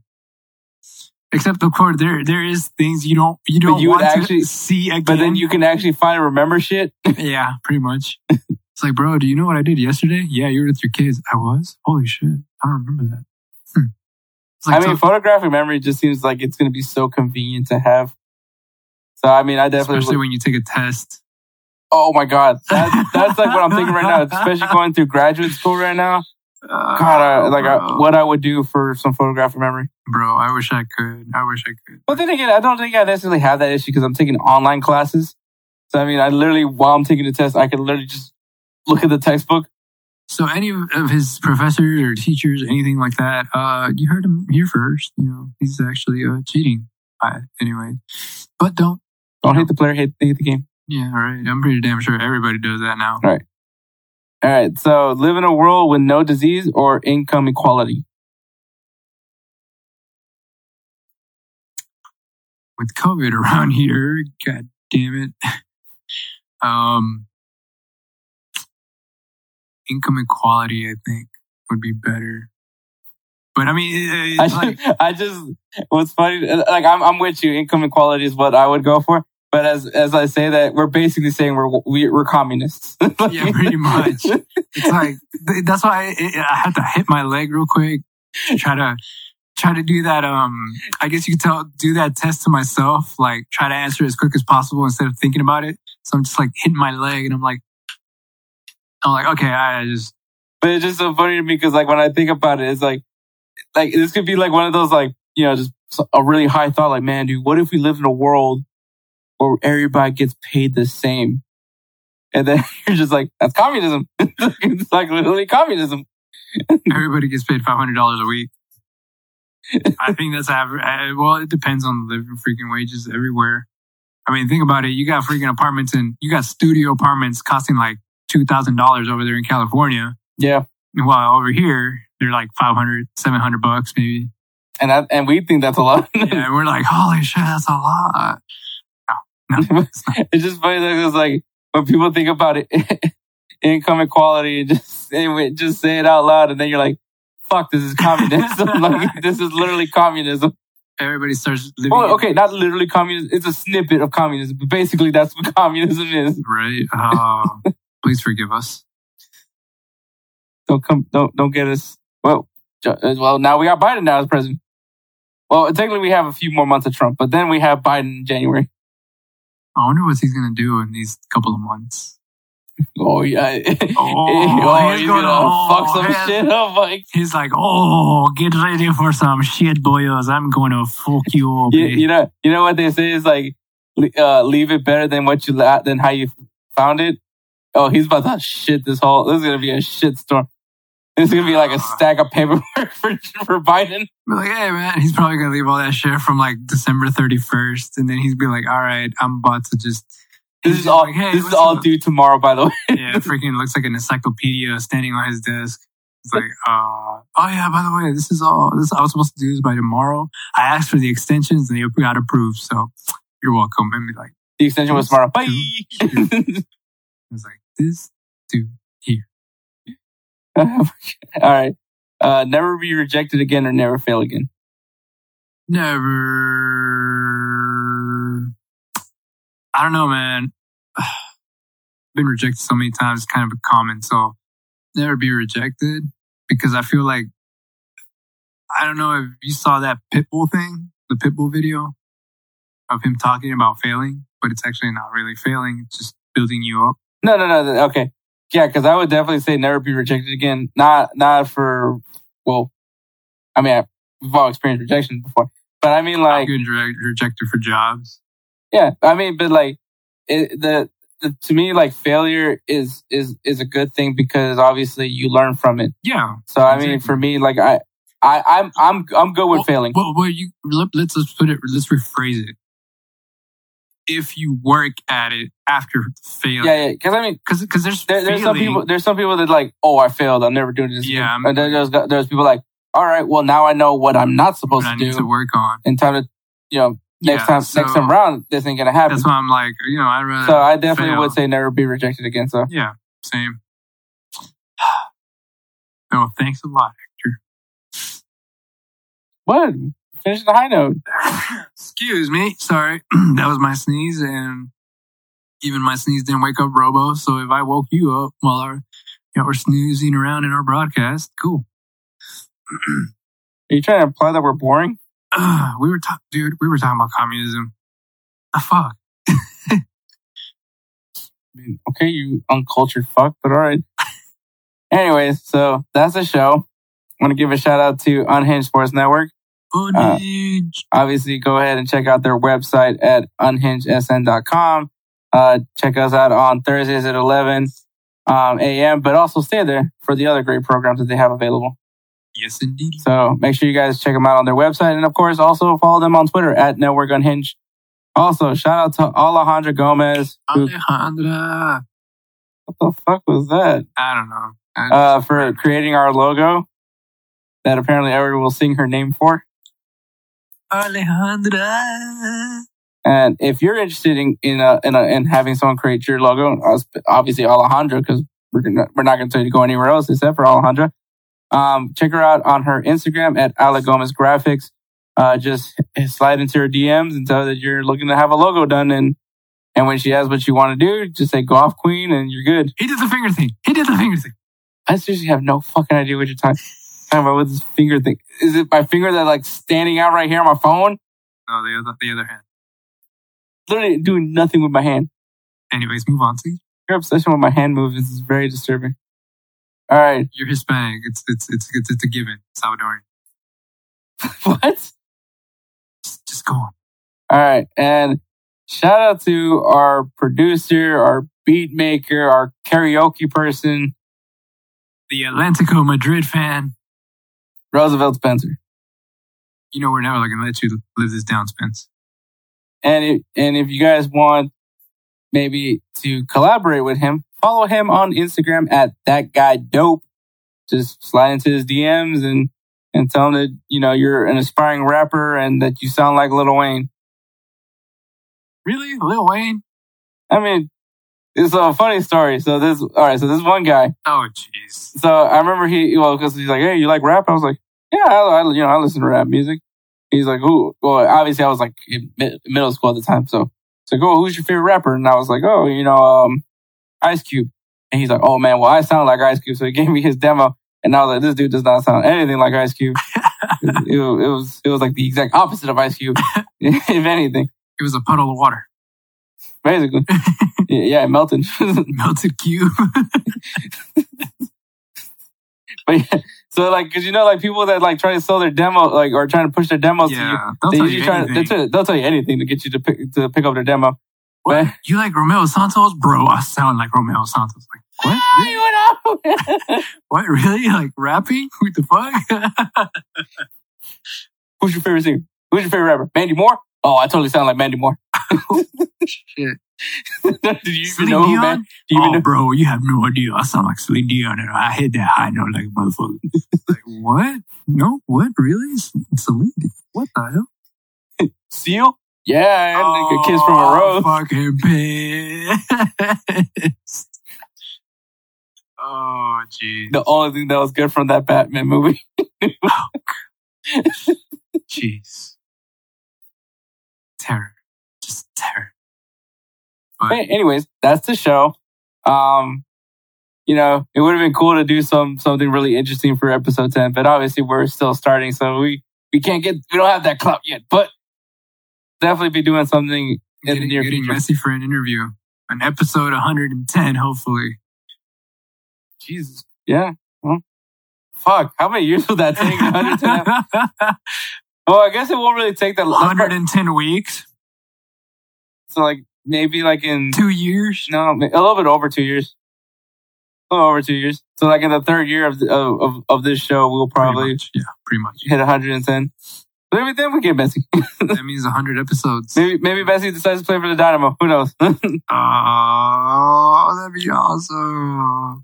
Except of course there there is things you don't you don't you would want actually- to see again. But then you can actually find and remember shit. Yeah, pretty much. it's like, bro, do you know what I did yesterday? Yeah, you were with your kids. I was? Holy shit. I don't remember that. Hmm. It's I mean, photographic memory just seems like it's going to be so convenient to have. So, I mean, I definitely. especially would- when you take a test. Oh my God. That, that's like what I'm thinking right now, especially going through graduate school right now. God, I, like I, what I would do for some photographic memory. Bro, I wish I could. I wish I could. But then again, I don't think I necessarily have that issue because I'm taking online classes. So, I mean, I literally, while I'm taking the test, I can literally just look at the textbook. So any of his professors or teachers, anything like that, uh, you heard him here first. You know, he's actually uh, cheating. Uh, anyway, but don't. Don't hate the player, hate, hate the game. Yeah, all right. I'm pretty damn sure everybody does that now. All right. So, live in a world with no disease or income equality. With COVID around here, god damn it. Um, income equality, I think, would be better. But I mean, I like, just, I just, what's funny, like I'm, I'm with you. Income equality is what I would go for. But as, as I say that, we're basically saying we're, we, we're communists. yeah, pretty much. It's like that's why I, I had to hit my leg real quick. Try to try to do that. Um, I guess you could tell do that test to myself. Like try to answer as quick as possible instead of thinking about it. So I'm just like hitting my leg, and I'm like, I'm like, okay, I just But it's just so funny to me because, like, when I think about it, it's like, like this could be like one of those, like, you know, just a really high thought. Like, man, dude, what if we lived in a world where everybody gets paid the same? And then you're just like, that's communism. it's like literally communism. everybody gets paid five hundred dollars a week. I think that's average. Well, it depends on the living freaking wages everywhere. I mean, think about it. You got freaking apartments and you got studio apartments costing like two thousand dollars over there in California. Yeah. While over here, they're like 500, 700 bucks maybe. And that, and we think that's a lot. Yeah, and we're like, holy shit, that's a lot. It's just funny that it's like when people think about it, income equality, and just say, it- just say it out loud, and then you're like, "Fuck, this is communism." like this is literally communism. Everybody starts living. Well, okay, not literally communism. It's a snippet of communism, but basically that's what communism is. Right? Oh, please forgive us. Don't come, don't don't get us. Well, uh, well, now we got Biden now as president. Well, technically we have a few more months of Trump, but then we have Biden in January. I wonder what he's going to do in these couple of months. Oh yeah, Oh, he's, he's gonna, gonna- fuck some oh, shit up, like. He's like, oh, get ready for some shit, boys. I'm going to fuck you up. you, eh." you know, you know what they say is like, uh, leave it better than what you la- than how you found it. Oh, he's about to shit this whole. This is gonna be a shit storm. This is gonna be like a stack of paperwork for for Biden. We're like, hey, man, he's probably going to leave all that shit from like December 31st. And then he's be like, all right, I'm about to just. This is all. like, hey, this is all up? due tomorrow, by the way. Yeah, freaking looks like an encyclopedia standing on his desk. It's like, uh, oh yeah, by the way, this is all, this, I was supposed to do this by tomorrow. I asked for the extensions and they got approved. So you're welcome. And be like, The extension was tomorrow. Bye. I was like, this dude. all right. Uh, never be rejected again or never fail again. Never. I don't know, man. Been rejected so many times, it's kind of a common. So never be rejected because I feel like I don't know if you saw that Pitbull thing, the Pitbull video of him talking about failing, but it's actually not really failing. It's just building you up. No, no. no, Okay. Yeah, because I would definitely say never be rejected again. Not, not for. Well, I mean, I, we've all experienced rejection before, but I mean, I'm like, getting rejected for jobs. Yeah, I mean, but like it, the, the to me, like failure is is is a good thing because obviously you learn from it. Yeah. So I mean, for me, like I, I I'm I'm I'm good with failing. Well, well, you let, let's let's put it. Let's rephrase it. If you work at it after failing, Yeah, yeah. Because I mean, because because there's there, there's some people there's some people that like, oh, I failed, I'm never doing this. Yeah, again. And then there's there's people like, all right, well now I know what I'm not supposed I to need do. to work on. in time to, you know, next Yeah, time, so- next time around, this ain't gonna happen. That's why I'm like, you know, I'd rather. So I definitely fail. would say never be rejected again. So Yeah, same. Oh, thanks a lot, Hector. what? Finish the high note. Excuse me. Sorry. that was my sneeze, and even my sneeze didn't wake up Robo. So if I woke you up while our, you know, we're snoozing around in our broadcast, cool. Are you trying to imply that we're boring? Uh, we were talking, dude. We were talking about communism. The fuck. I mean, okay, you uncultured fuck, but all right. Anyways, so that's the show. I want to give a shout out to Unhinged Sports Network. Unhinged. Obviously, go ahead and check out their website at unhingedsn.com. Uh, check us out on Thursdays at 11 um, a.m., but also stay there for the other great programs that they have available. yes, indeed. So make sure you guys check them out on their website. And of course, also follow them on Twitter at Network Unhinged. Also, shout out to Alejandra Gomez. Who, Alejandra. what the fuck was that? I don't know. I- Uh, for creating our logo that apparently everyone will sing her name for. Alejandra. And if you're interested in in, uh, in, uh, in having someone create your logo, uh, obviously Alejandra, because we're gonna, we're not going to tell you to go anywhere else except for Alejandra. Um, check her out on her Instagram at Ale Gomez Graphics. Uh, just slide into her DMs and tell her that you're looking to have a logo done. And and when she asks what you want to do, just say "Go off, Queen," and you're good. He did the finger thing. He did the finger thing. I seriously have no fucking idea what you're talking, talking about with this finger thing. Is it my finger that like standing out right here on my phone? No, the other, the other hand. Literally doing nothing with my hand. Anyways, move on. See, Your obsession with my hand movements is very disturbing. All right. you're Hispanic. It's it's it's it's, it's a given. Salvadorian. what? Just, just go on. All right. And shout out to our producer, our beat maker, our karaoke person, The Atlético Madrid fan. Roosevelt Spencer. You know we're never gonna let you live this down, Spence. And if, and if you guys want maybe to collaborate with him, follow him on Instagram at that guy dope. Just slide into his DMs and and tell him that you know you're an aspiring rapper and that you sound like Lil Wayne. Really, Lil Wayne? I mean, it's a funny story. So this, all right. So this one guy. Oh, jeez. So I remember he, well, because he's like, hey, you like rap? I was like, yeah, I, I you know, I listen to rap music. He's like, who? Well, obviously I was like in mi- middle school at the time. So it's like, oh, who's your favorite rapper? And I was like, oh, you know, um, Ice Cube. And he's like, oh man, well, I sound like Ice Cube. So he gave me his demo. And I was like, this dude does not sound anything like Ice Cube. it, it was, it was like the exact opposite of Ice Cube, if anything, It was a puddle of water. Basically. yeah, yeah, it melted. Melted cube. But yeah, so like, cause you know, like people that like try to sell their demo, like, or trying to push their demos to you, they'll they tell usually you try. They anything. tell, they'll tell you anything to get you to pick to pick up their demo. What? But- You like Romeo Santos, bro? I sound like Romeo Santos. Like what? Ah, you know? What really? Like rapping? What the fuck? Who's your favorite singer? Who's your favorite rapper? Mandy Moore. Oh, I totally sound like Mandy Moore. Shit. Did you even Celine know? Man? Do you oh, even know? bro, you have no idea. I sound like Celine Dion, and I hit that high note like a motherfucker. like what? No, what? Really? Celine? What the hell? Seal? Yeah, and a oh, kiss from a rose. Fucking pissed. oh, jeez. The only thing that was good from that Batman movie. Oh, jeez. Terror. Terror. But anyways, that's the show. Um, you know, it would have been cool to do some something really interesting for episode ten, but obviously we're still starting, so we we can't get we don't have that clout yet. But definitely be doing something in the near getting future. Messi for an interview. An episode 110, hopefully. Jesus, yeah. Well, fuck, how many years will that take? 110? well, I guess it won't really take that. 110 weeks, So like maybe like in two years. no, a little bit over two years. A little over two years. So like in the third year of the, of, of this show, we'll Pretty probably much, yeah, pretty much. hit 110. Maybe then we get Messi. that means 100 episodes. maybe maybe Messi decides to play for the Dynamo. Who knows? Oh, that'd be awesome.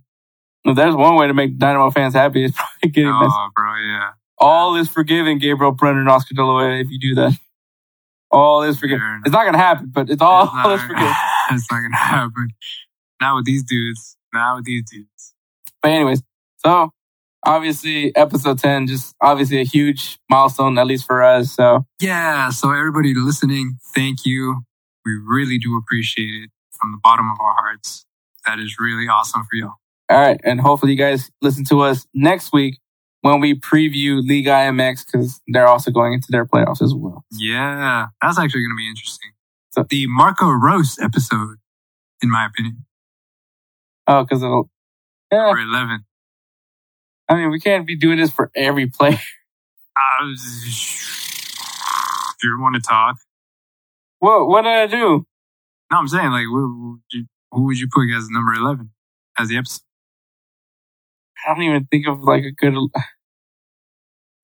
if there's one way to make Dynamo fans happy, it's probably getting Messi. Oh, bro, yeah. All is forgiven, Gabriel Brener and Oscar De La Hoya, if you do that. All is forgiven. It's not going to happen, but it's all It's not, is forgiven. it's not gonna happen. Not with these dudes. Not with these dudes. But anyways, so obviously episode 10, just obviously a huge milestone, at least for us. So Yeah. So everybody listening, thank you. We really do appreciate it from the bottom of our hearts. That is really awesome for y'all. All right. And hopefully you guys listen to us next week when we preview Liga MX because they're also going into their playoffs as well. Yeah, that's actually going to be interesting. So- the Marco Reus episode, in my opinion, Oh, because it'll, yeah. or 11. I mean, we can't be doing this for every player. Uh, if you want to talk. What, what did I do? No, I'm saying, like, who, would you, who would you put as number 11 as the episode? I don't even think of like a good,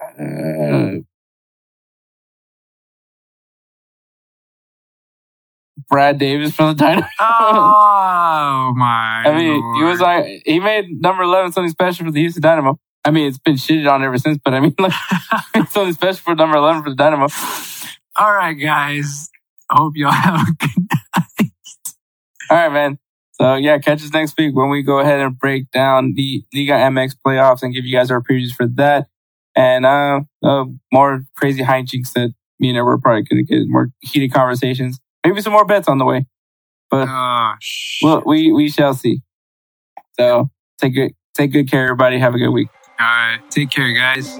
uh, Brad Davis from the Dynamo. Oh, my. I mean, he was like, he made number 11 something special for the Houston Dynamo. I mean, it's been shitted on ever since, but I mean, like, it's something special for number 11 for the Dynamo. All right, guys. I hope y'all have a good night. All right, man. So yeah, catch us next week when we go ahead and break down the Liga MX playoffs and give you guys our previews for that. And, uh, uh more crazy hijinks that me and we're probably going to get more heated conversations. Maybe some more bets on the way. But Oh, well, we, we shall see. So take good, take good care, everybody. Have a good week. All right. Take care, guys.